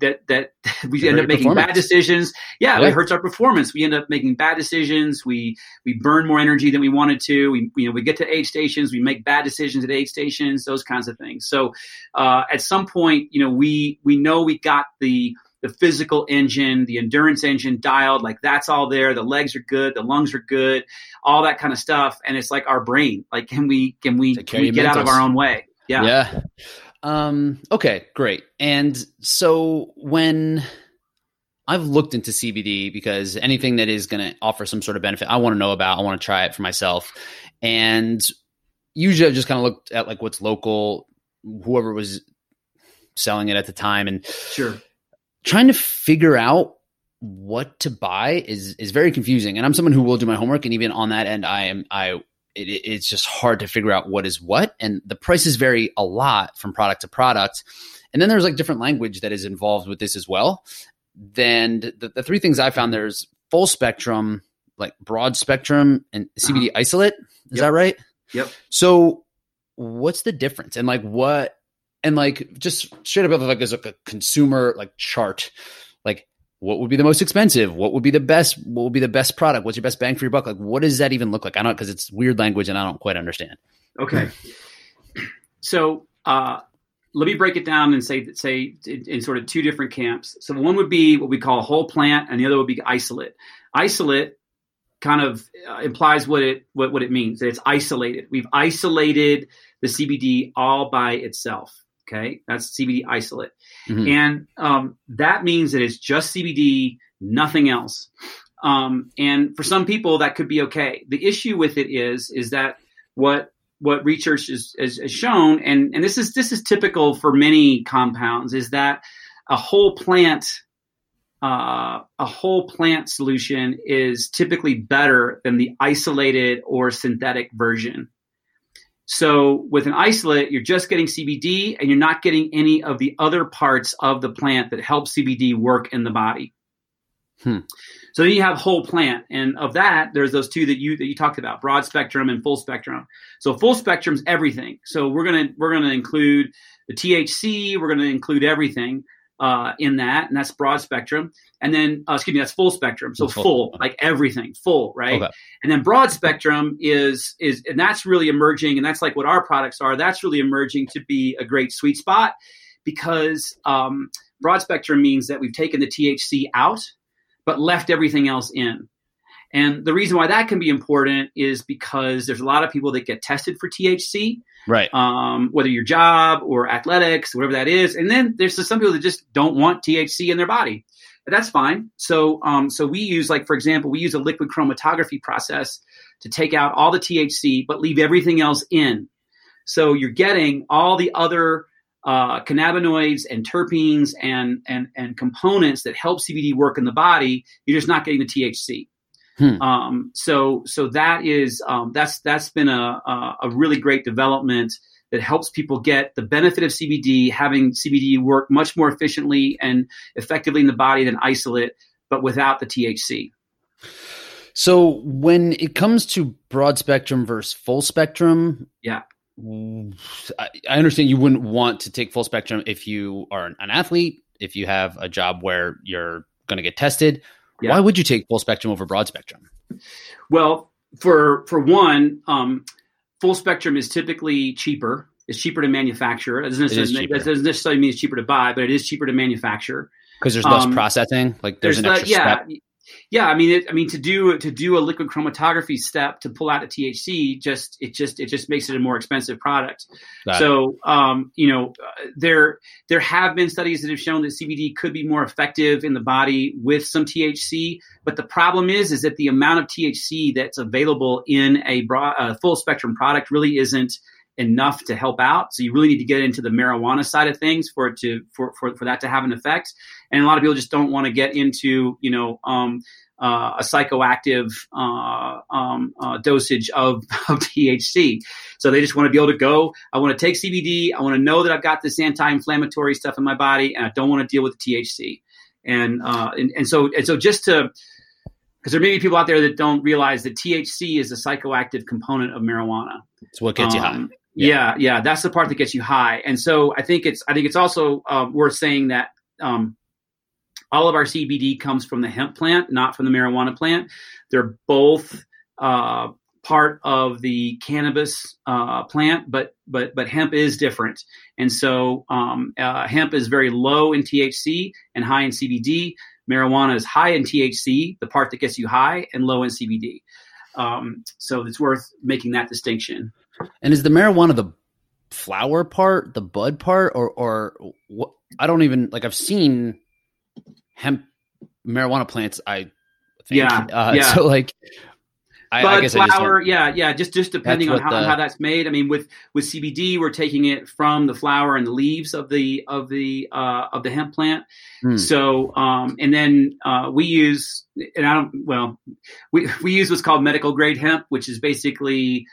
that that we end up making bad decisions. Yeah, yeah, it hurts our performance. We end up making bad decisions. We we burn more energy than we wanted to. We you know we get to aid stations. We make bad decisions at aid stations. Those kinds of things. So uh, at some point, you know, we we know we got the the physical engine, the endurance engine dialed, like that's all there. The legs are good, the lungs are good, all that kind of stuff. And it's like our brain. Like, can we can we, can we get out of our own way? Yeah. Yeah. Um, okay, great. And so when I've looked into CBD because anything that is going to offer some sort of benefit, I want to know about. I want to try it for myself. And usually, I've just kind of looked at like what's local, whoever was selling it at the time, and sure, trying to figure out what to buy is is very confusing. And I'm someone who will do my homework, and even on that end, I am I it, it's just hard to figure out what is what, and the prices vary a lot from product to product. And then there's like different language that is involved with this as well. Then the, the three things I found there's full spectrum, like broad spectrum, and CBD uh-huh. isolate. Is yep. that right? Yep. So what's the difference? And like what? And like just straight up like as like a consumer like chart, like what would be the most expensive? What would be the best? What would be the best product? What's your best bang for your buck? Like, what does that even look like? I don't because it's weird language and I don't quite understand. Okay, so uh, let me break it down and say say in, in, sort of two different camps. So one would be what we call a whole plant, and the other would be isolate. Isolate kind of uh, implies what it what, what it means. It's isolated. We've isolated the CBD all by itself. Okay, that's CBD isolate, mm-hmm. and um, that means that it's just CBD, nothing else. Um, and for some people, that could be okay. The issue with it is is that what what research has, has, has shown, and and this is this is typical for many compounds, is that a whole plant uh, a whole plant solution is typically better than the isolated or synthetic version. So with an isolate, you're just getting CBD and you're not getting any of the other parts of the plant that help CBD work in the body. Hmm. So then you have whole plant, and of that, there's those two that you that you talked about, broad spectrum and full spectrum. So full spectrum is everything. So we're gonna we're gonna include the THC, we're gonna include everything uh, in that, and that's broad spectrum. And then, uh, excuse me, that's full spectrum. So full, full like everything, full, right? Okay. And then broad spectrum is is, and that's really emerging, and that's like what our products are. That's really emerging to be a great sweet spot because um, Broad spectrum means that we've taken the THC out, but left everything else in. And the reason why that can be important is because there's a lot of people that get tested for THC, right? Um, whether your job or athletics, whatever that is. And then there's some people that just don't want THC in their body. But that's fine. So, um, so we use, like, for example, we use a liquid chromatography process to take out all the THC, but leave everything else in. So you're getting all the other uh, cannabinoids and terpenes and, and, and components that help CBD work in the body. You're just not getting the THC. Hmm. Um, so so that is um, that's that's been a, a, a really great development that helps people get the benefit of CBD, having CBD work much more efficiently and effectively in the body than isolate, but without the THC. So when it comes to broad spectrum versus full spectrum, yeah. I understand you wouldn't want to take full spectrum if you are an athlete, if you have a job where you're going to get tested. Yeah. Why would you take full spectrum over broad spectrum? Well, for for one, um, full spectrum is typically cheaper. It's cheaper to manufacture. That doesn't, necessarily, that doesn't necessarily mean it's cheaper to buy, but it is cheaper to manufacture because there's less um, processing. Like there's, there's an extra yeah, step. Yeah, I mean, it, I mean to do to do a liquid chromatography step to pull out a THC, just it just it just makes it a more expensive product. Got so, um, you know, uh, there there have been studies that have shown that CBD could be more effective in the body with some THC, but the problem is is that the amount of THC that's available in a broad, uh, full spectrum product really isn't enough to help out. So you really need to get into the marijuana side of things for it to for for, for that to have an effect. And a lot of people just don't want to get into you know um, uh, a psychoactive uh, um, uh, dosage of, of THC. So they just want to be able to go. I want to take CBD. I want to know that I've got this anti-inflammatory stuff in my body, and I don't want to deal with the THC. And uh, and, and so and so just to because there may be people out there that don't realize that THC is a psychoactive component of marijuana. It's what gets um, you high. Um, yeah. yeah. yeah, that's the part that gets you high. And so I think it's I think it's also uh, worth saying that um, all of our CBD comes from the hemp plant, not from the marijuana plant. They're both uh, part of the cannabis uh, plant, but but but hemp is different. And so um, uh, hemp is very low in THC and high in CBD. Marijuana is high in THC, the part that gets you high, and low in CBD. Um, so it's worth making that distinction. And is the marijuana the flower part, the bud part, or or what? I don't even like. I've seen hemp marijuana plants. I think. Yeah, uh, yeah. So like, I, bud, I flower, yeah, yeah. Just just depending on how, the, how that's made. I mean, with with CBD, we're taking it from the flower and the leaves of the of the uh, of the hemp plant. Hmm. So, um, and then uh, we use, and I don't. Well, we we use what's called medical grade hemp, which is basically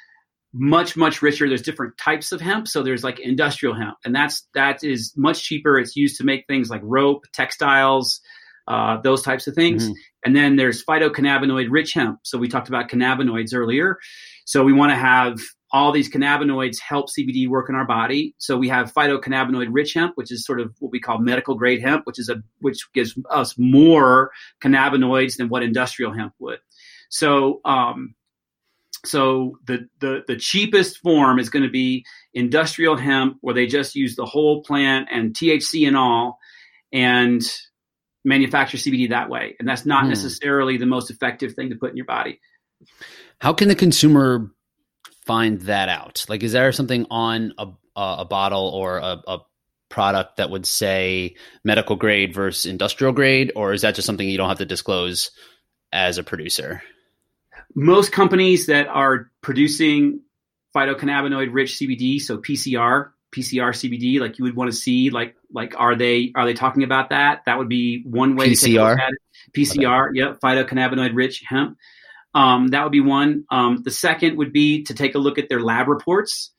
much much richer. There's different types of hemp. So there's like industrial hemp and that's that is much cheaper. It's used to make things like rope textiles uh, those types of things. Mm-hmm. and then there's phytocannabinoid rich hemp. So we talked about cannabinoids earlier. So we want to have all these cannabinoids help cbd work in our body. So we have phytocannabinoid rich hemp which is sort of what we call medical grade hemp which is a which gives us more cannabinoids than what industrial hemp would. So um, so the, the, the cheapest form is going to be industrial hemp, where they just use the whole plant and THC and all, and manufacture CBD that way. And that's not hmm. necessarily the most effective thing to put in your body. How can the consumer find that out? Like, is there something on a, a bottle or a, a product that would say medical grade versus industrial grade, or is that just something you don't have to disclose as a producer? Most companies that are producing phytocannabinoid rich CBD, so PCR, PCR CBD, like you would want to see, like like are they are they talking about that? That would be one way PCR. to take a look at it. PCR, okay. yep, phytocannabinoid rich hemp. Um, that would be one. Um, the second would be to take a look at their lab reports.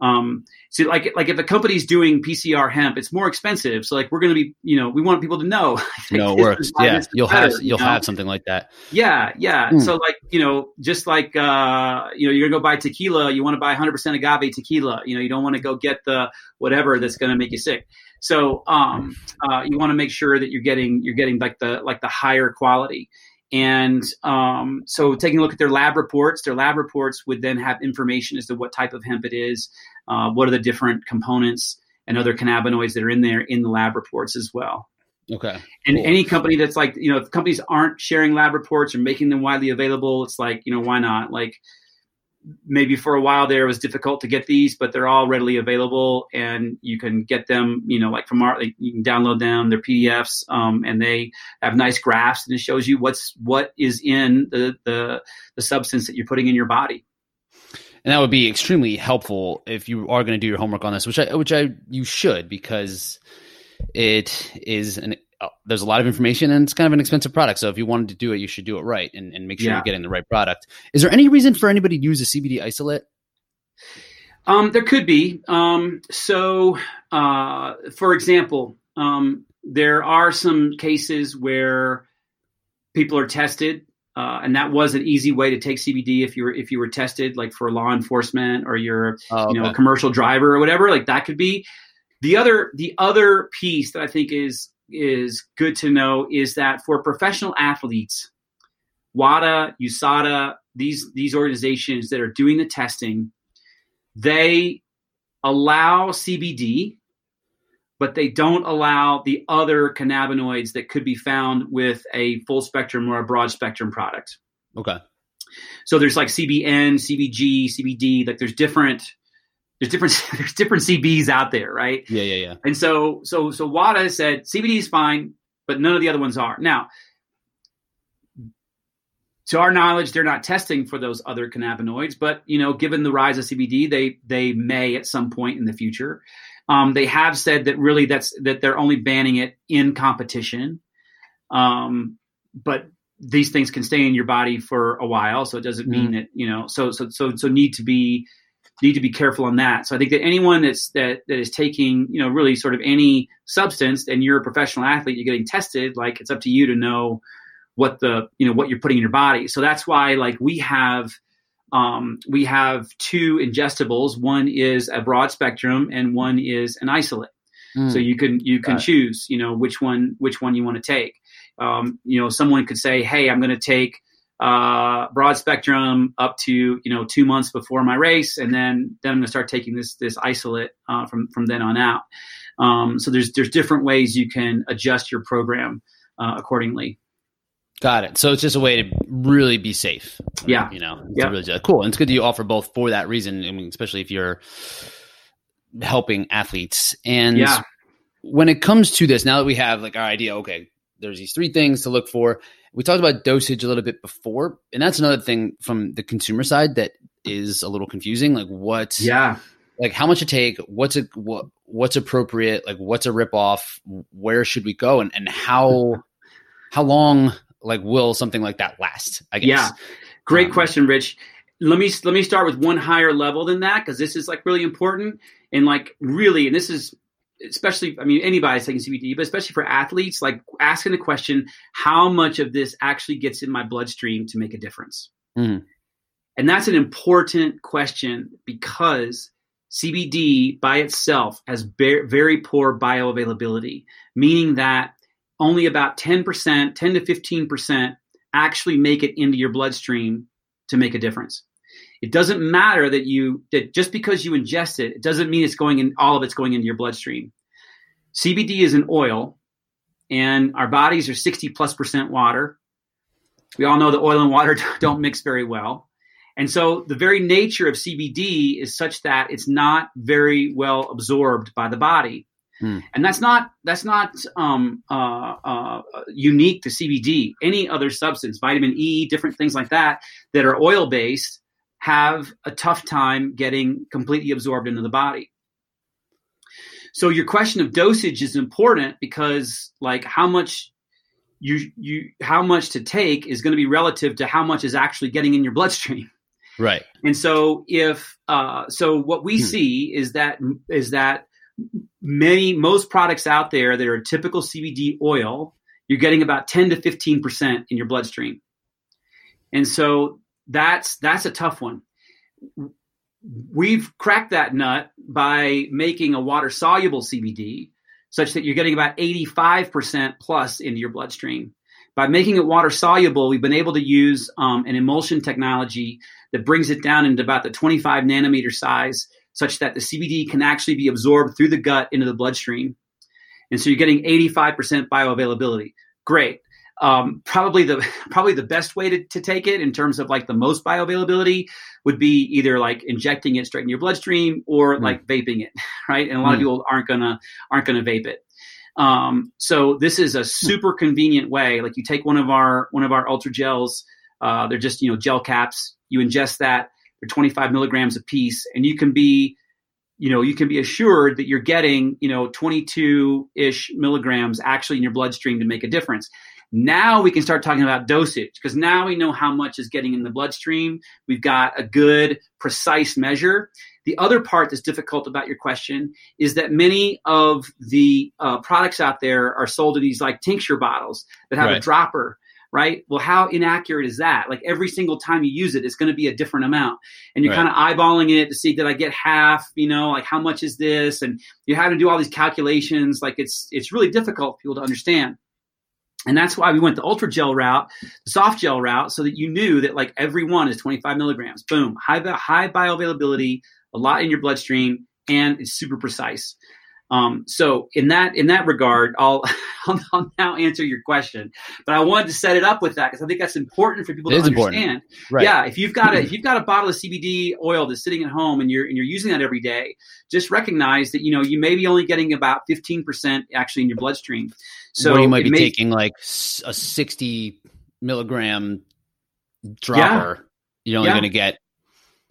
Um, so like like if a company's doing PCR hemp, it's more expensive. So like we're going to be, you know, we want people to know. no, it works. Yeah, you'll better, have you'll you know? have something like that. Yeah, yeah. Mm. So like you know, just like uh, you know, you're gonna go buy tequila. You want to buy 100% agave tequila. You know, you don't want to go get the whatever that's going to make you sick. So um, uh, you want to make sure that you're getting you're getting like the like the higher quality. And um, so, taking a look at their lab reports, their lab reports would then have information as to what type of hemp it is, uh, what are the different components and other cannabinoids that are in there in the lab reports as well. Okay. And cool. any company that's like, you know, if companies aren't sharing lab reports or making them widely available, it's like, you know, why not? Like maybe for a while there it was difficult to get these, but they're all readily available and you can get them, you know, like from our, like you can download them, they're PDFs, um, and they have nice graphs and it shows you what's, what is in the, the, the substance that you're putting in your body. And that would be extremely helpful if you are going to do your homework on this, which I, which I, you should, because it is an, uh, there's a lot of information and it's kind of an expensive product. So if you wanted to do it, you should do it right and, and make sure Yeah. you're getting the right product. Is there any reason for anybody to use a CBD isolate? Um, there could be. Um, so, uh, for example, um, there are some cases where people are tested, uh, and that was an easy way to take CBD if you were if you were tested, like for law enforcement or you're Oh, you know a commercial driver or whatever. Like that could be. The other the other piece that I think is is good to know is that for professional athletes, WADA, USADA, these these organizations that are doing the testing, they allow CBD, but they don't allow the other cannabinoids that could be found with a full spectrum or a broad spectrum product. okay. So there's like CBN, CBG, CBD, like there's different there's different there's different CBs out there, right? Yeah, yeah, yeah. And so so so WADA said CBD is fine, but none of the other ones are. Now, to our knowledge, they're not testing for those other cannabinoids, but you know, given the rise of CBD, they they may at some point in the future. Um, they have said that really that's that they're only banning it in competition. Um, but these things can stay in your body for a while, so it doesn't mean that you know. So so so so need to be need to be careful on that. So I think that anyone that's that that is taking you know really sort of any substance and you're a professional athlete, you're getting tested. Like it's up to you to know what the you know what you're putting in your body. So that's why like we have um, we have two ingestibles. One is a broad spectrum and one is an isolate. Mm. So you can you can Got choose you know which one which one you want to take. Um, you know someone could say, hey, I'm going to take uh, broad spectrum up to you know two months before my race, and then then I'm going to start taking this this isolate uh, from from then on out. Um, so there's there's different ways you can adjust your program uh, accordingly. Got it. So it's just a way to really be safe. Yeah. You know, Yeah. really cool. And it's good that you offer both for that reason. I mean, especially if you're helping athletes. And Yeah. when it comes to this, now that we have like our idea, okay, there's these three things to look for. We talked about dosage a little bit before, and that's another thing from the consumer side that is a little confusing. Like what, Yeah, like how much to take, what's a what, what's appropriate, like what's a rip off, where should we go, and and how how long like will something like that last? I guess. Yeah. Great Um, question, Rich. Let me let me start with one higher level than that because this is like really important and like really, and this is especially. I mean, anybody's taking CBD, but especially for athletes, like asking the question, how much of this actually gets in my bloodstream to make a difference? Mhm. And that's an important question because CBD by itself has very, very poor bioavailability, meaning that only about 10%, 10 to 15% actually make it into your bloodstream to make a difference. It doesn't matter that you that just because you ingest it, it doesn't mean it's going in all of it's going into your bloodstream. CBD is an oil, and our bodies are 60 plus percent water. We all know that oil and water don't mix very well. And so the very nature of CBD is such that it's not very well absorbed by the body. Hmm. And that's not that's not um, uh, uh, unique to CBD. Any other substance, vitamin E, different things like that, that are oil based, have a tough time getting completely absorbed into the body. So your question of dosage is important because, like, how much you you how much to take is going to be relative to how much is actually getting in your bloodstream. Right. And so if uh, so, what we Hmm. see is that is that many most products out there that are typical CBD oil, you're getting about 10 to 15 percent in your bloodstream, and so that's that's a tough one. We've cracked that nut by making a water soluble CBD, such that you're getting about 85 percent plus into your bloodstream. By making it water soluble, we've been able to use um, an emulsion technology that brings it down into about the 25 nanometer size, such that the CBD can actually be absorbed through the gut into the bloodstream. and so you're getting 85% bioavailability. Great. Um, probably the probably the best way to, to take it in terms of like the most bioavailability would be either like injecting it straight in your bloodstream or mm. like vaping it, right? And a lot mm. of people aren't gonna aren't gonna vape it. Um, so this is a super convenient way. Like you take one of our one of our ultra gels, uh, they're just you know gel caps. You ingest that. They're 25 milligrams a piece, and you can be you know you can be assured that you're getting you know 22 ish milligrams actually in your bloodstream to make a difference now we can start talking about dosage because now we know how much is getting in the bloodstream. We've got a good, precise measure. The other part that's difficult about your question is that many of the uh, products out there are sold in these like tincture bottles that have right. a dropper right? Well, how inaccurate is that? Like every single time you use it, it's going to be a different amount. And you're right. kind of eyeballing it to see, did I get half? You know, like how much is this? And you have to do all these calculations. Like it's, it's really difficult for people to understand. And that's why we went the ultra gel route, the soft gel route, so that you knew that like every one is 25 milligrams. Boom, high high bioavailability, a lot in your bloodstream, and it's super precise. Um, so in that in that regard, I'll, I'll, I'll now answer your question, but I wanted to set it up with that because I think that's important for people it to understand. Right. Yeah, if you've got a if you've got a bottle of CBD oil that's sitting at home and you're and you're using that every day, just recognize that you know you may be only getting about 15 percent actually in your bloodstream. So you might be may, taking like a 60 milligram dropper. Yeah. You're only yeah. going to get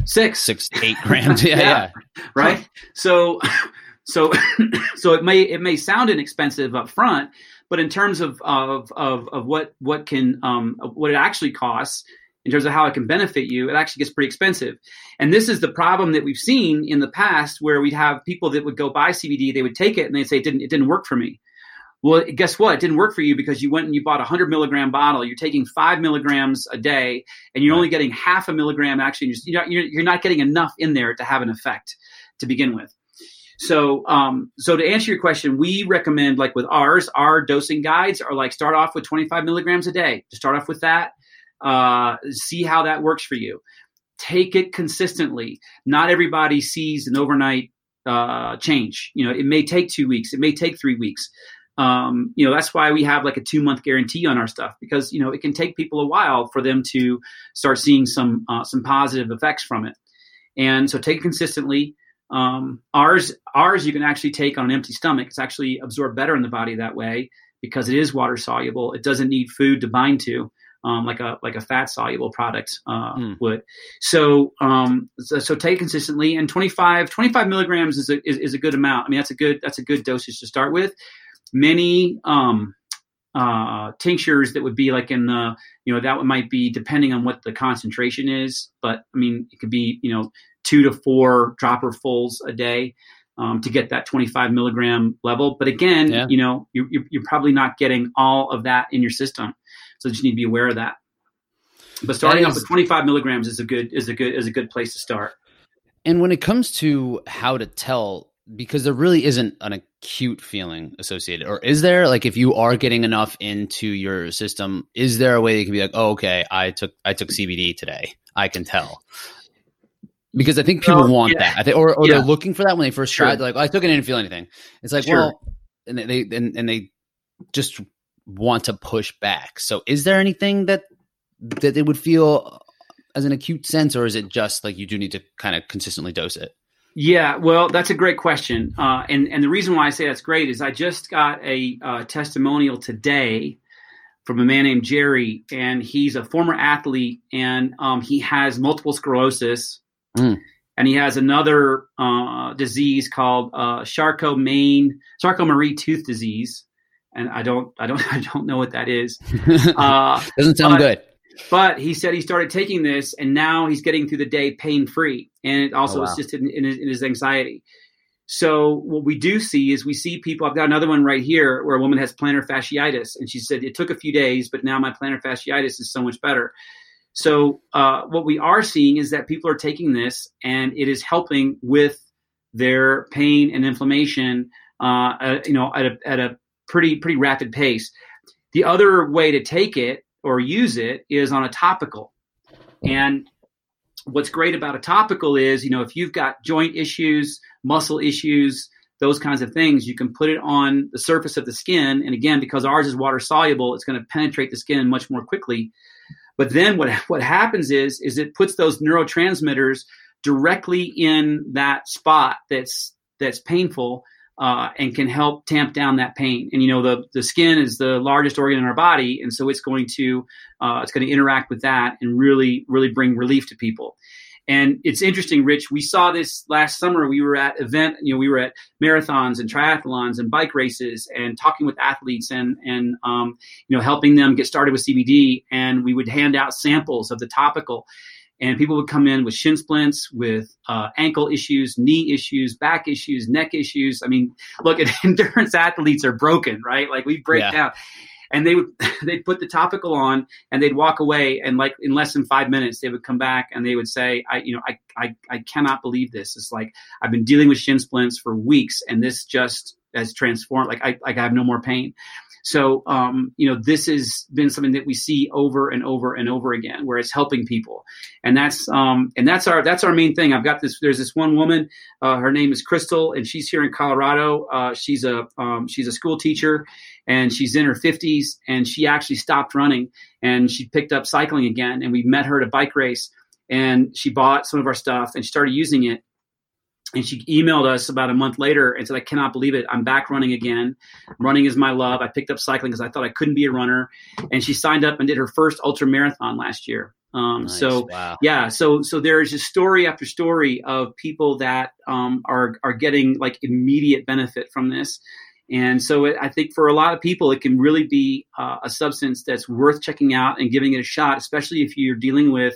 six, six, eight grams. yeah, yeah. yeah. right. So so, so it may it may sound inexpensive up front, but in terms of of of, of what what can um, what it actually costs in terms of how it can benefit you, it actually gets pretty expensive. And this is the problem that we've seen in the past, where we'd have people that would go buy CBD, they would take it, and they'd say it didn't it didn't work for me. Well, guess what? It didn't work for you because you went and you bought a 100 milligram bottle. You're taking five milligrams a day, and you're only getting half a milligram. Actually, you're, you're not getting enough in there to have an effect to begin with. So, um, so to answer your question, we recommend like with ours, our dosing guides are like start off with 25 milligrams a day. To start off with that, uh, see how that works for you. Take it consistently. Not everybody sees an overnight uh, change. You know, it may take two weeks, it may take three weeks. Um, you know, that's why we have like a two month guarantee on our stuff because you know it can take people a while for them to start seeing some uh, some positive effects from it. And so take it consistently. Um, ours, ours, you can actually take on an empty stomach. It's actually absorbed better in the body that way because it is water soluble. It doesn't need food to bind to, um, like a like a fat soluble product uh, mm. would. So, um, so, so take consistently, and 25, 25 milligrams is a is, is, a good amount. I mean, that's a good that's a good dosage to start with. Many um, uh, tinctures that would be like in the you know that might be depending on what the concentration is, but I mean it could be you know two to four dropper fulls a day um, to get that 25 milligram level. But again, yeah. you know, you, you're probably not getting all of that in your system, so you just need to be aware of that. But starting off with 25 milligrams is a good is a good is a good place to start. And when it comes to how to tell, because there really isn't an acute feeling associated, or is there? Like, if you are getting enough into your system, is there a way you can be like, oh, okay, I took I took CBD today, I can tell because I think people well, want yeah. that. I think, or, or yeah. they're looking for that when they first sure. tried. They're like, oh, I took it, didn't feel anything. It's like, sure. well, and they and, and they just want to push back. So, is there anything that that they would feel as an acute sense, or is it just like you do need to kind of consistently dose it? Yeah, well, that's a great question, uh, and and the reason why I say that's great is I just got a uh, testimonial today from a man named Jerry, and he's a former athlete, and um, he has multiple sclerosis, Mm. And he has another uh, disease called uh, Charcot-Marie Charcot-Marie tooth disease, and I don't, I don't, I don't know what that is. Uh, Doesn't sound but, good. But he said he started taking this, and now he's getting through the day pain free, and it also oh, wow. assisted in, in, his, in his anxiety. So what we do see is we see people. I've got another one right here where a woman has plantar fasciitis, and she said it took a few days, but now my plantar fasciitis is so much better. So uh, what we are seeing is that people are taking this and it is helping with their pain and inflammation, uh, at, you know, at a, at a pretty pretty rapid pace. The other way to take it or use it is on a topical. And what's great about a topical is, you know, if you've got joint issues, muscle issues, those kinds of things. You can put it on the surface of the skin, and again, because ours is water soluble, it's going to penetrate the skin much more quickly. But then what what happens is is it puts those neurotransmitters directly in that spot that's that's painful uh, and can help tamp down that pain. And you know, the the skin is the largest organ in our body, and so it's going to uh, it's going to interact with that and really really bring relief to people. And it's interesting, Rich. We saw this last summer. We were at event, you know, we were at marathons and triathlons and bike races and talking with athletes and and um, you know helping them get started with CBD. And we would hand out samples of the topical and people would come in with shin splints, with uh, ankle issues, knee issues, back issues, neck issues. I mean, look, at endurance athletes are broken, right? Like we break yeah. down. And they would they'd put the topical on and they'd walk away and like in less than five minutes they would come back and they would say, I you know, I I, I cannot believe this. It's like I've been dealing with shin splints for weeks and this just has transformed. Like I like I have no more pain. So, um, you know, this has been something that we see over and over and over again, where it's helping people, and that's um, and that's our that's our main thing. I've got this. There's this one woman. Uh, her name is Crystal, and she's here in Colorado. Uh, she's a um, she's a school teacher, and she's in her 50s, and she actually stopped running and she picked up cycling again. And we met her at a bike race, and she bought some of our stuff and she started using it and she emailed us about a month later and said, I cannot believe it. I'm back running again. Running is my love. I picked up cycling because I thought I couldn't be a runner. And she signed up and did her first ultra marathon last year. Um, nice. So wow. yeah, so so there's just story after story of people that um, are are getting like immediate benefit from this, and so it, I think for a lot of people it can really be uh, a substance that's worth checking out and giving it a shot, especially if you're dealing with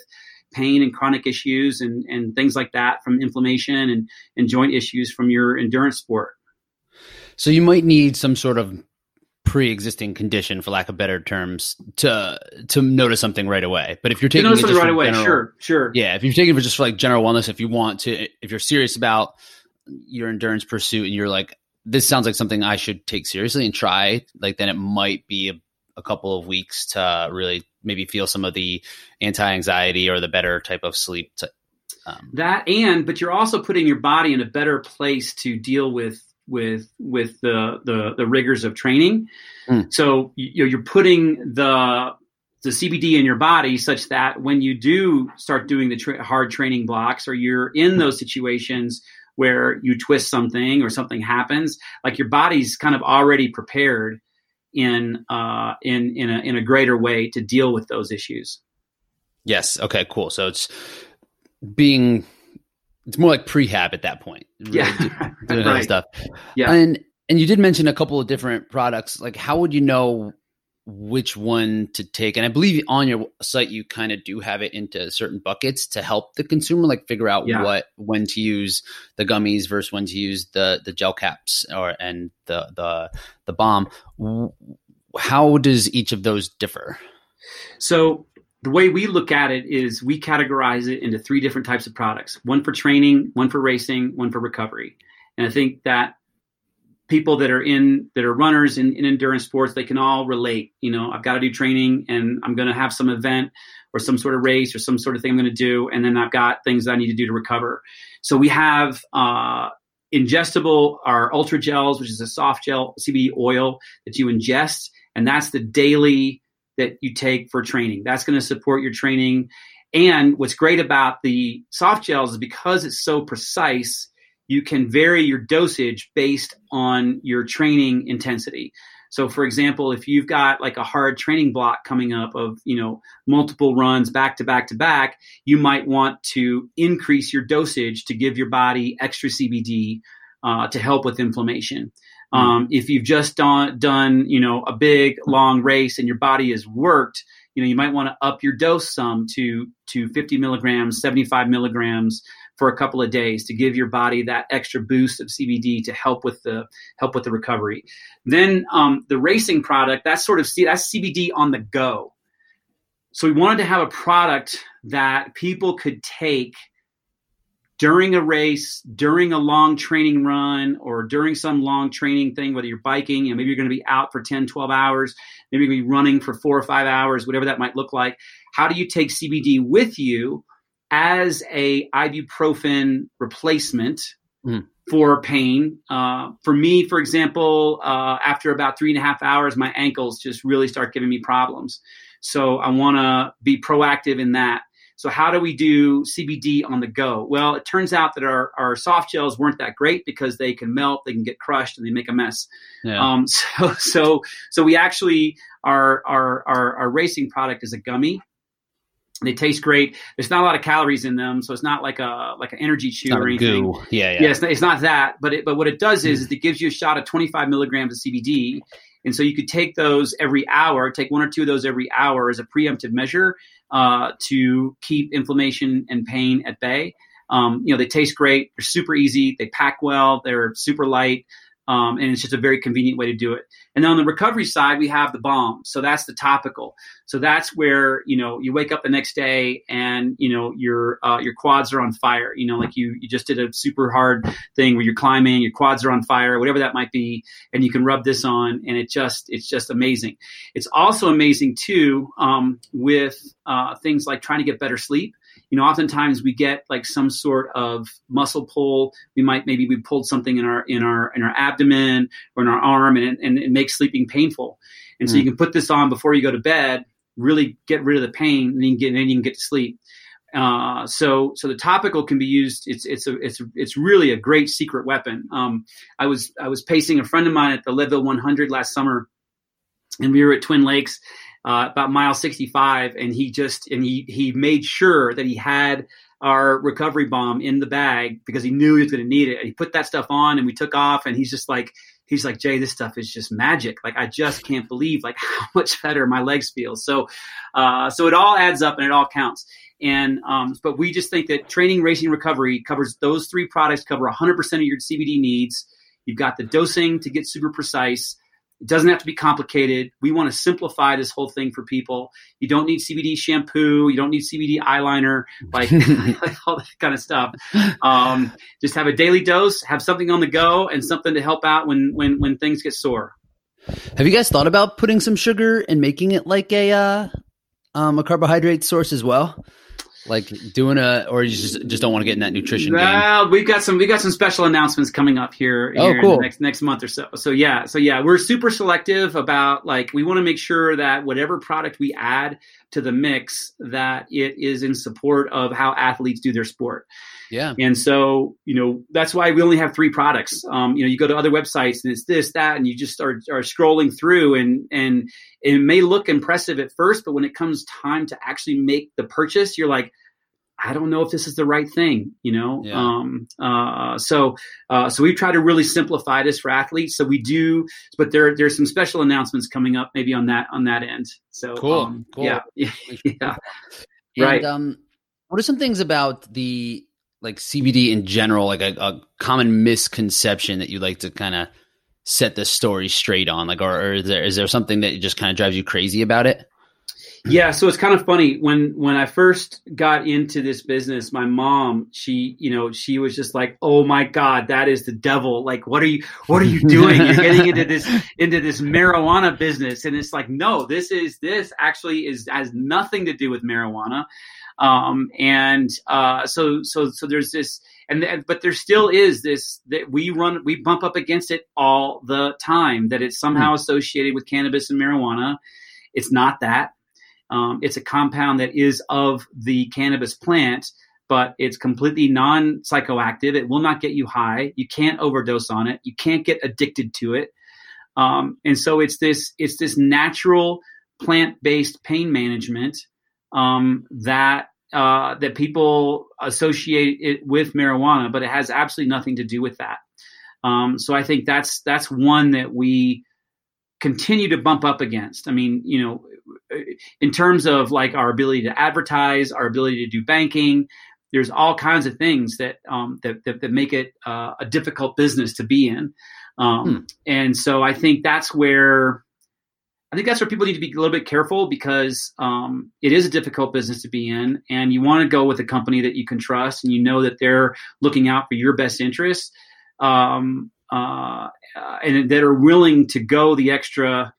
pain and chronic issues and, and things like that from inflammation and, and joint issues from your endurance sport. So you might need some sort of pre-existing condition, for lack of better terms, to to notice something right away. But if you're taking it just right away, general, sure, sure, yeah. If you're taking it for just for like general wellness, if you want to, if you're serious about your endurance pursuit, and you're like, this sounds like something I should take seriously and try, like then it might be a, a couple of weeks to really maybe feel some of the anti-anxiety or the better type of sleep to, um, that and but you're also putting your body in a better place to deal with with with the the, the rigors of training mm. so you know, you're putting the the CBD in your body such that when you do start doing the tra- hard training blocks or you're in those situations where you twist something or something happens like your body's kind of already prepared in uh, in in a, in a greater way to deal with those issues. Yes. Okay. Cool. So it's being it's more like prehab at that point. Really yeah. doing right. stuff. Yeah. And and you did mention a couple of different products. Like, how would you know which one to take. And I believe on your site you kind of do have it into certain buckets to help the consumer like figure out yeah. what when to use the gummies versus when to use the the gel caps or and the the the balm. How does each of those differ? So the way we look at it is we categorize it into three different types of products one for training one for racing one for recovery and i think that people that are in that are runners in, in endurance sports they can all relate you know i've got to do training and i'm going to have some event or some sort of race or some sort of thing i'm going to do and then i've got things that i need to do to recover. So we have uh, ingestible our ultra gels which is a soft gel cbd oil that you ingest and that's the daily that you take for training. That's going to support your training. And what's great about the soft gels is because it's so precise you can vary your dosage based on your training intensity. So for example, if you've got like a hard training block coming up of, you know, multiple runs back to back to back, you might want to increase your dosage to give your body extra CBD uh, to help with inflammation. Hmm. Um, if you've just done, done, you know, a big long race and your body is worked, you know, you might want to up your dose some to to 50 milligrams, 75 milligrams for a couple of days to give your body that extra boost of CBD to help with the help with the recovery. Then um, the racing product that's sort of that's CBD on the go. So we wanted to have a product that people could take during a race, during a long training run, or during some long training thing, whether you're biking, you know, maybe you're going to be out for 10, 12 hours, maybe you're going to be running for four or five hours, whatever that might look like. How do you take CBD with you as a ibuprofen replacement mm. for pain. Uh, for me, for example, uh, after about three and a half hours, my ankles just really start giving me problems. So I want to be proactive in that. So how do we do CBD on the go? Well, it turns out that our, our soft gels weren't that great because they can melt, they can get crushed, and they make a mess. Yeah. Um, so so so we actually our our our, our racing product is a gummy. They taste great. There's not a lot of calories in them, so it's not like a like an energy chew or anything. Goo. Yeah, yeah. yeah it's, not, it's, not, that, but it, but what it does is, mm. is it gives you a shot of 25 milligrams of CBD, and so you could take those every hour, take one or two of those every hour as a preemptive measure uh, to keep inflammation and pain at bay. Um, you know, they taste great. They're super easy. They pack well. They're super light. Um, and it's just a very convenient way to do it. And then on the recovery side, we have the balm. So that's the topical. So that's where you know you wake up the next day and you know your uh, your quads are on fire. You know, like you you just did a super hard thing where you're climbing, your quads are on fire, whatever that might be, and you can rub this on, and it just it's just amazing. It's also amazing too um, with uh, things like trying to get better sleep you know oftentimes we get like some sort of muscle pull we might maybe we pulled something in our in our in our abdomen or in our arm and, and it makes sleeping painful and so mm. you can put this on before you go to bed really get rid of the pain and you can get, then you can get to sleep uh, so so the topical can be used. It's it's a it's it's really a great secret weapon. Um, I was I was pacing a friend of mine at the Leadville 100 last summer, and we were at Twin Lakes, uh, about mile 65 and he just and he he made sure that he had our recovery balm in the bag because he knew he was going to need it. And he put that stuff on and we took off and he's just like he's like jay this stuff is just magic. Like i just can't believe like how much better my legs feel. So uh, so it all adds up and it all counts. And um, but we just think that training racing recovery covers those three products cover 100% of your cbd needs. You've got the dosing to get super precise it doesn't have to be complicated. We want to simplify this whole thing for people. You don't need CBD shampoo. You don't need CBD eyeliner, like, all that kind of stuff. Um, just have a daily dose, have something on the go, and something to help out when when when things get sore. Have you guys thought about putting some sugar and making it like a uh, um, a carbohydrate source as well? Like doing a or you just just don't want to get in that nutrition well, game? we've got some we've got some special announcements coming up here, oh, cool. next next month or so. So yeah, so yeah, we're super selective about like we want to make sure that whatever product we add to the mix that it is in support of how athletes do their sport. Yeah. And so, you know, that's why we only have three products. Um, you know, you go to other websites and it's this, that, and you just are, are scrolling through and, and it may look impressive at first, but when it comes time to actually make the purchase, you're like, I don't know if this is the right thing, you know. Yeah. Um, uh, so, uh, so we try to really simplify this for athletes. So we do, but there there's some special announcements coming up, maybe on that on that end. So cool, um, cool. yeah, yeah, yeah. And, right. Um, what are some things about the like CBD in general, like a, a common misconception that you like to kind of set the story straight on? Like, or, or is there is there something that just kind of drives you crazy about it? Yeah, so it's kind of funny when when I first got into this business, my mom, she, you know, she was just like, "Oh my god, that is the devil. Like what are you what are you doing? You're getting into this into this marijuana business." And it's like, "No, this is this actually is has nothing to do with marijuana." Um, and uh, so so so there's this and but there still is this that we run we bump up against it all the time that it's somehow mm. associated with cannabis and marijuana. It's not that um, it's a compound that is of the cannabis plant, but it's completely non psychoactive. It will not get you high. You can't overdose on it. You can't get addicted to it. Um, and so it's this it's this natural plant based pain management um, that uh, that people associate it with marijuana, but it has absolutely nothing to do with that. Um, so I think that's that's one that we continue to bump up against. I mean, you know, in terms of like our ability to advertise, our ability to do banking, there's all kinds of things that um, that, that, that make it uh, a difficult business to be in. Um, hmm. And so I think that's where I think that's where people need to be a little bit careful because um, it is a difficult business to be in, and you want to go with a company that you can trust and you know that they're looking out for your best interests, um, uh, and that are willing to go the extra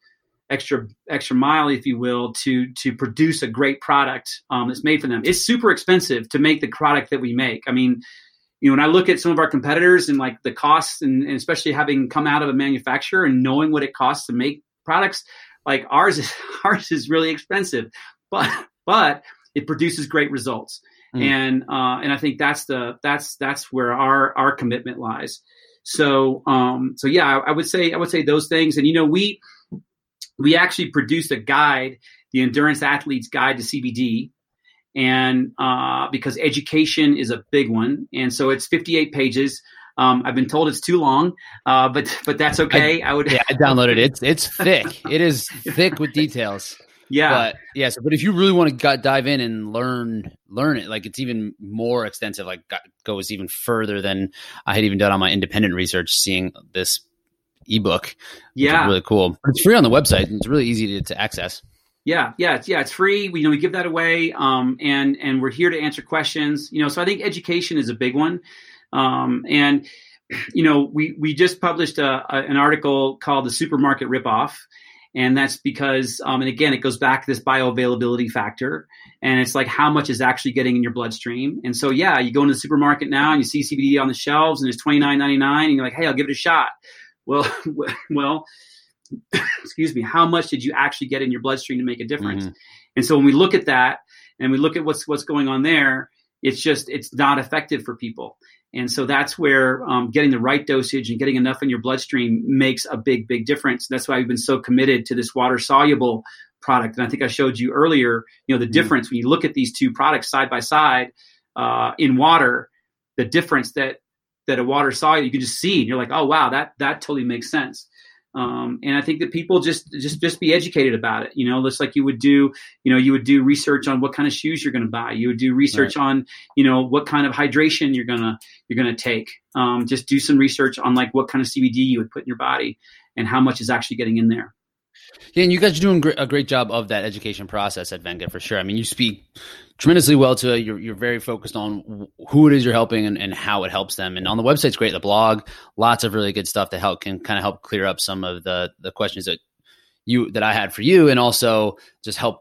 extra extra mile, if you will, to to produce a great product um, that's made for them. It's super expensive to make the product that we make. I mean, you know, when I look at some of our competitors and like the costs, and, and especially having come out of a manufacturer and knowing what it costs to make products, like ours is ours is really expensive, but but it produces great results. Mm. And uh, and I think that's the that's that's where our our commitment lies. So um, so yeah, I, I would say I would say those things. And you know, we we actually produced a guide, the Endurance Athlete's Guide to CBD, and uh, because education is a big one, and so it's 58 pages. Um, I've been told it's too long, uh, but but that's okay. I, I, would. Yeah, I downloaded it. It's it's thick. it is thick with details. Yeah. But yeah, so, but if you really want to dive in and learn learn it, like it's even more extensive. Like got, goes even further than I had even done on my independent research. Seeing this ebook, yeah, really cool. It's free on the website. And It's really easy to, to access. Yeah, yeah, it's, yeah. It's free. We you know we give that away, um, and and we're here to answer questions. You know, so I think education is a big one, um, and you know we we just published a, a, an article called the supermarket ripoff, and that's because um, and again it goes back to this bioavailability factor, and it's like how much is actually getting in your bloodstream. And so yeah, you go into the supermarket now and you see CBD on the shelves and it's twenty nine ninety nine, and you're like, hey, I'll give it a shot. Well, well excuse me, how much did you actually get in your bloodstream to make a difference? Mm-hmm. And so when we look at that and we look at what's what's going on there, it's just it's not effective for people. And so that's where um, getting the right dosage and getting enough in your bloodstream makes a big, big difference. That's why we've been so committed to this water soluble product. And I think I showed you earlier, you know, the mm-hmm. difference when you look at these two products side by side uh, in water, the difference that that a water soluble you can just see, and you're like, oh wow, that that totally makes sense. Um, and I think that people just just just be educated about it. You know, just like you would do, you know, you would do research on what kind of shoes you're going to buy. You would do research right. on, you know, what kind of hydration you're gonna you're gonna take. Um, just do some research on like what kind of CBD you would put in your body and how much is actually getting in there. Yeah, and you guys are doing a great job of that education process at Venga for sure. I mean, you speak tremendously well to. You're, you're very focused on who it is you're helping and, and how it helps them. And on the website, it's great. The blog, lots of really good stuff that help can kind of help clear up some of the the questions that you that I had for you, and also just help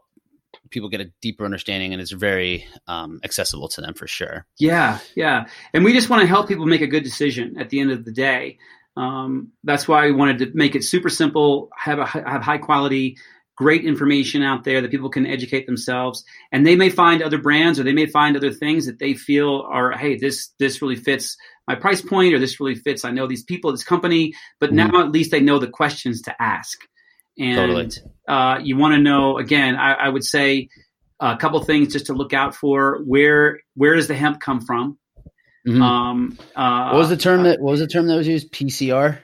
people get a deeper understanding and it's very um, accessible to them for sure. Yeah, yeah. And we just want to help people make a good decision at the end of the day. Um, that's why we wanted to make it super simple, have a have high quality, great information out there that people can educate themselves, and they may find other brands or they may find other things that they feel are, hey, this this really fits my price point or this really fits. I know these people, this company, but mm-hmm. now at least they know the questions to ask. And totally. uh, you want to know again. I, I would say a couple things just to look out for. Where where does the hemp come from? Mm-hmm. Um, uh, what was the term that what was the term that was used? PCR.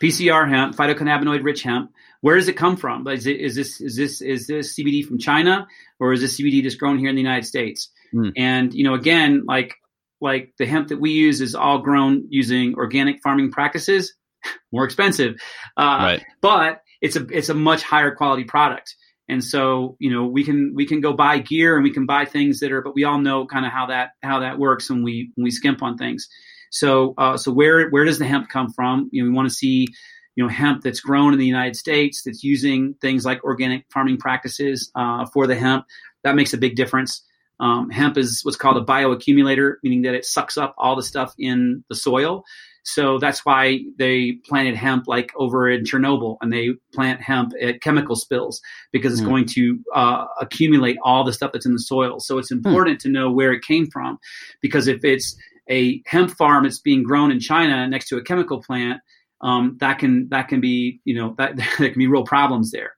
PCR hemp, phytocannabinoid rich hemp. Where does it come from? Is, it, is this is this is this CBD from China or is this CBD just grown here in the United States? Mm. And you know, again, like like the hemp that we use is all grown using organic farming practices, more expensive, uh, right. but it's a it's a much higher quality product. And so, you know, we can we can go buy gear and we can buy things that are, but we all know kind of how that how that works when we when we skimp on things. So, uh, so where where does the hemp come from? You know, we want to see, you know, hemp that's grown in the United States that's using things like organic farming practices uh, for the hemp. That makes a big difference. Um, hemp is what's called a bioaccumulator, meaning that it sucks up all the stuff in the soil. So that's why they planted hemp like over in Chernobyl and they plant hemp at chemical spills because it's mm. going to uh, accumulate all the stuff that's in the soil. So it's hmm. important mm. to know where it came from because if it's a hemp farm that's being grown in China next to a chemical plant, um, that can that can be you know that there can be real problems there.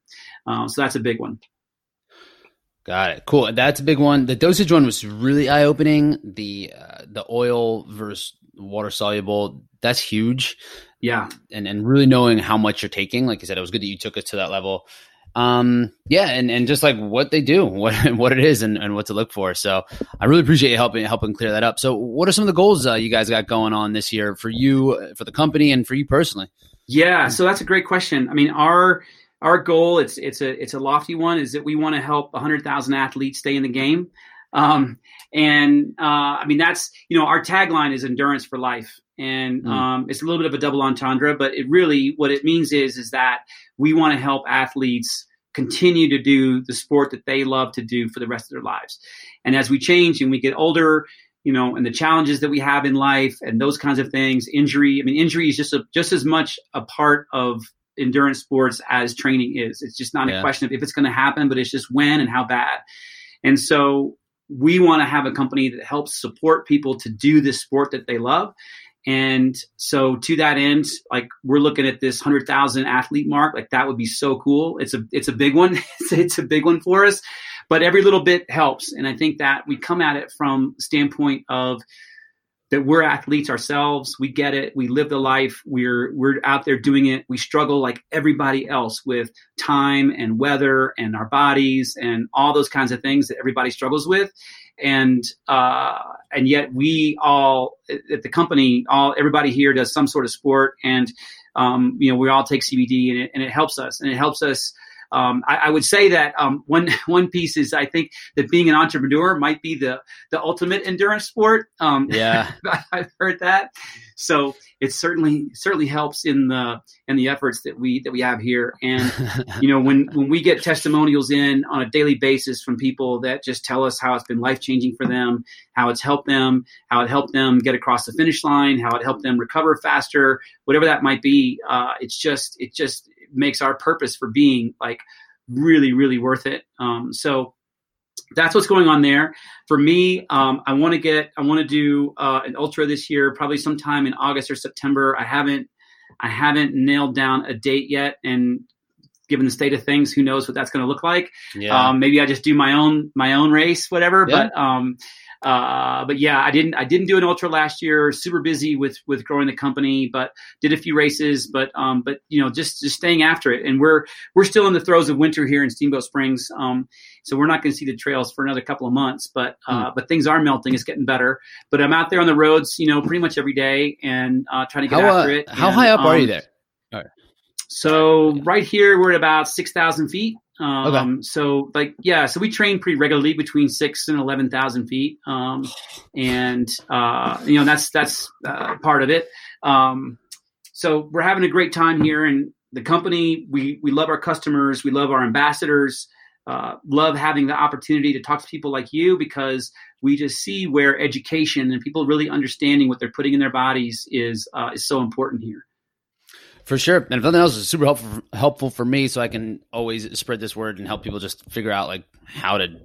Uh, so that's a big one. Got it. Cool. That's a big one. The dosage one was really eye opening. The uh, the oil versus water soluble that's huge. Yeah, and and really knowing how much you're taking. Like I said, it was good that you took us to that level. Um, yeah, and and just like what they do, what what it is, and, and what to look for. So I really appreciate you helping helping clear that up. So what are some of the goals uh, you guys got going on this year for you, for the company, and for you personally? Yeah, so that's a great question. I mean, our our goal it's it's a it's a lofty one is that we want to help 100,000 athletes stay in the game. Um, and uh, I mean that's you know our tagline is endurance for life, and mm. um, it's a little bit of a double entendre, but it really what it means is is that we want to help athletes continue to do the sport that they love to do for the rest of their lives. And as we change and we get older, you know, and the challenges that we have in life and those kinds of things. Injury, I mean, injury is just a, just as much a part of endurance sports as training is. It's just not yeah. a question of if it's going to happen, but it's just when and how bad. And so we want to have a company that helps support people to do this sport that they love. And so to that end, like we're looking at this hundred thousand athlete mark, like that would be so cool. It's a it's a big one. it's a big one for us, but every little bit helps. And I think that we come at it from standpoint of that we're athletes ourselves. We get it. We live the life. We're we're out there doing it. We struggle like everybody else with time and weather and our bodies and all those kinds of things that everybody struggles with. And uh, and yet we all at the company, all everybody here does some sort of sport, and um, you know we all take CBD, and it, and it helps us, and it helps us um, I, I, would say that um, one one piece is I think that being an entrepreneur might be the the ultimate endurance sport. Um, yeah, I've heard that. So it certainly certainly helps in the in the efforts that we that we have here. And you know when when we get testimonials in on a daily basis from people that just tell us how it's been life changing for them, how it's helped them, how it helped them get across the finish line, how it helped them recover faster, whatever that might be. Uh, it's just it just makes our purpose for being like really really worth it um, so that's what's going on there for me um, i want to get i want to do uh, an ultra this year probably sometime in august or september i haven't i haven't nailed down a date yet and given the state of things who knows what that's going to look like yeah. um, maybe i just do my own my own race whatever yeah. but um, uh, but yeah, I didn't I didn't do an ultra last year. Super busy with with growing the company, but did a few races. But um, but you know, just just staying after it. And we're we're still in the throes of winter here in Steamboat Springs. Um, so we're not going to see the trails for another couple of months. But uh, mm. but things are melting. It's getting better. But I'm out there on the roads, you know, pretty much every day and uh, trying to get how, after it. How and, high up um, are you there? So right here we're at about six thousand feet. Um, okay. So like yeah, so we train pretty regularly between six and eleven thousand feet, um, and uh, you know that's that's uh, part of it. Um, so we're having a great time here, and the company we we love our customers, we love our ambassadors, uh, love having the opportunity to talk to people like you because we just see where education and people really understanding what they're putting in their bodies is uh, is so important here. For sure. And if nothing else, it's super helpful helpful for me so I can always spread this word and help people just figure out like how to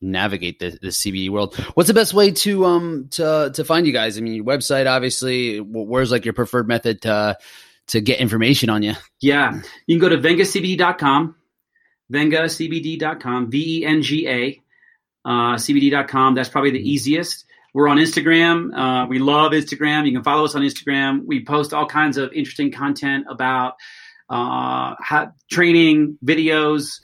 navigate the, the CBD world. What's the best way to um to to find you guys? I mean, your website obviously. Where's like your preferred method to to get information on you? Yeah, you can go to vengacbd.com, vengacbd.com, V E N G A uh, CBD.com. That's probably the easiest. We're on Instagram. Uh, we love Instagram. You can follow us on Instagram. We post all kinds of interesting content about uh, how, training, videos,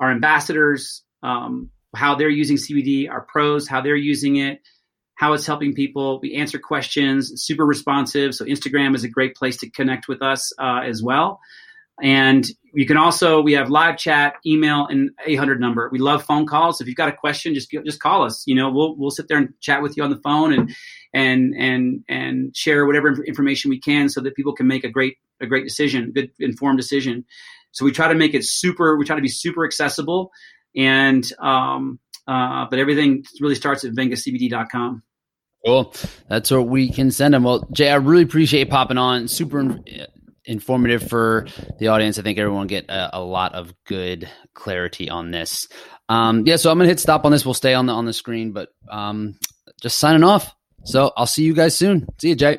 our ambassadors, um, how they're using CBD, our pros, how they're using it, how it's helping people. We answer questions, super responsive. So Instagram is a great place to connect with us uh, as well. And you can also we have live chat, email, and 800 number. We love phone calls. If you've got a question, just just call us. You know, we'll we'll sit there and chat with you on the phone and and and and share whatever information we can so that people can make a great a great decision, good informed decision. So we try to make it super. We try to be super accessible, and um, uh, but everything really starts at vengacbd.com. Cool. That's what we can send them. Well, Jay, I really appreciate popping on. Super informative for the audience. I think everyone get a, a lot of good clarity on this. Um, yeah, so I'm gonna hit stop on this. We'll stay on the on the screen, but um, just signing off. So I'll see you guys soon. See you, Jay.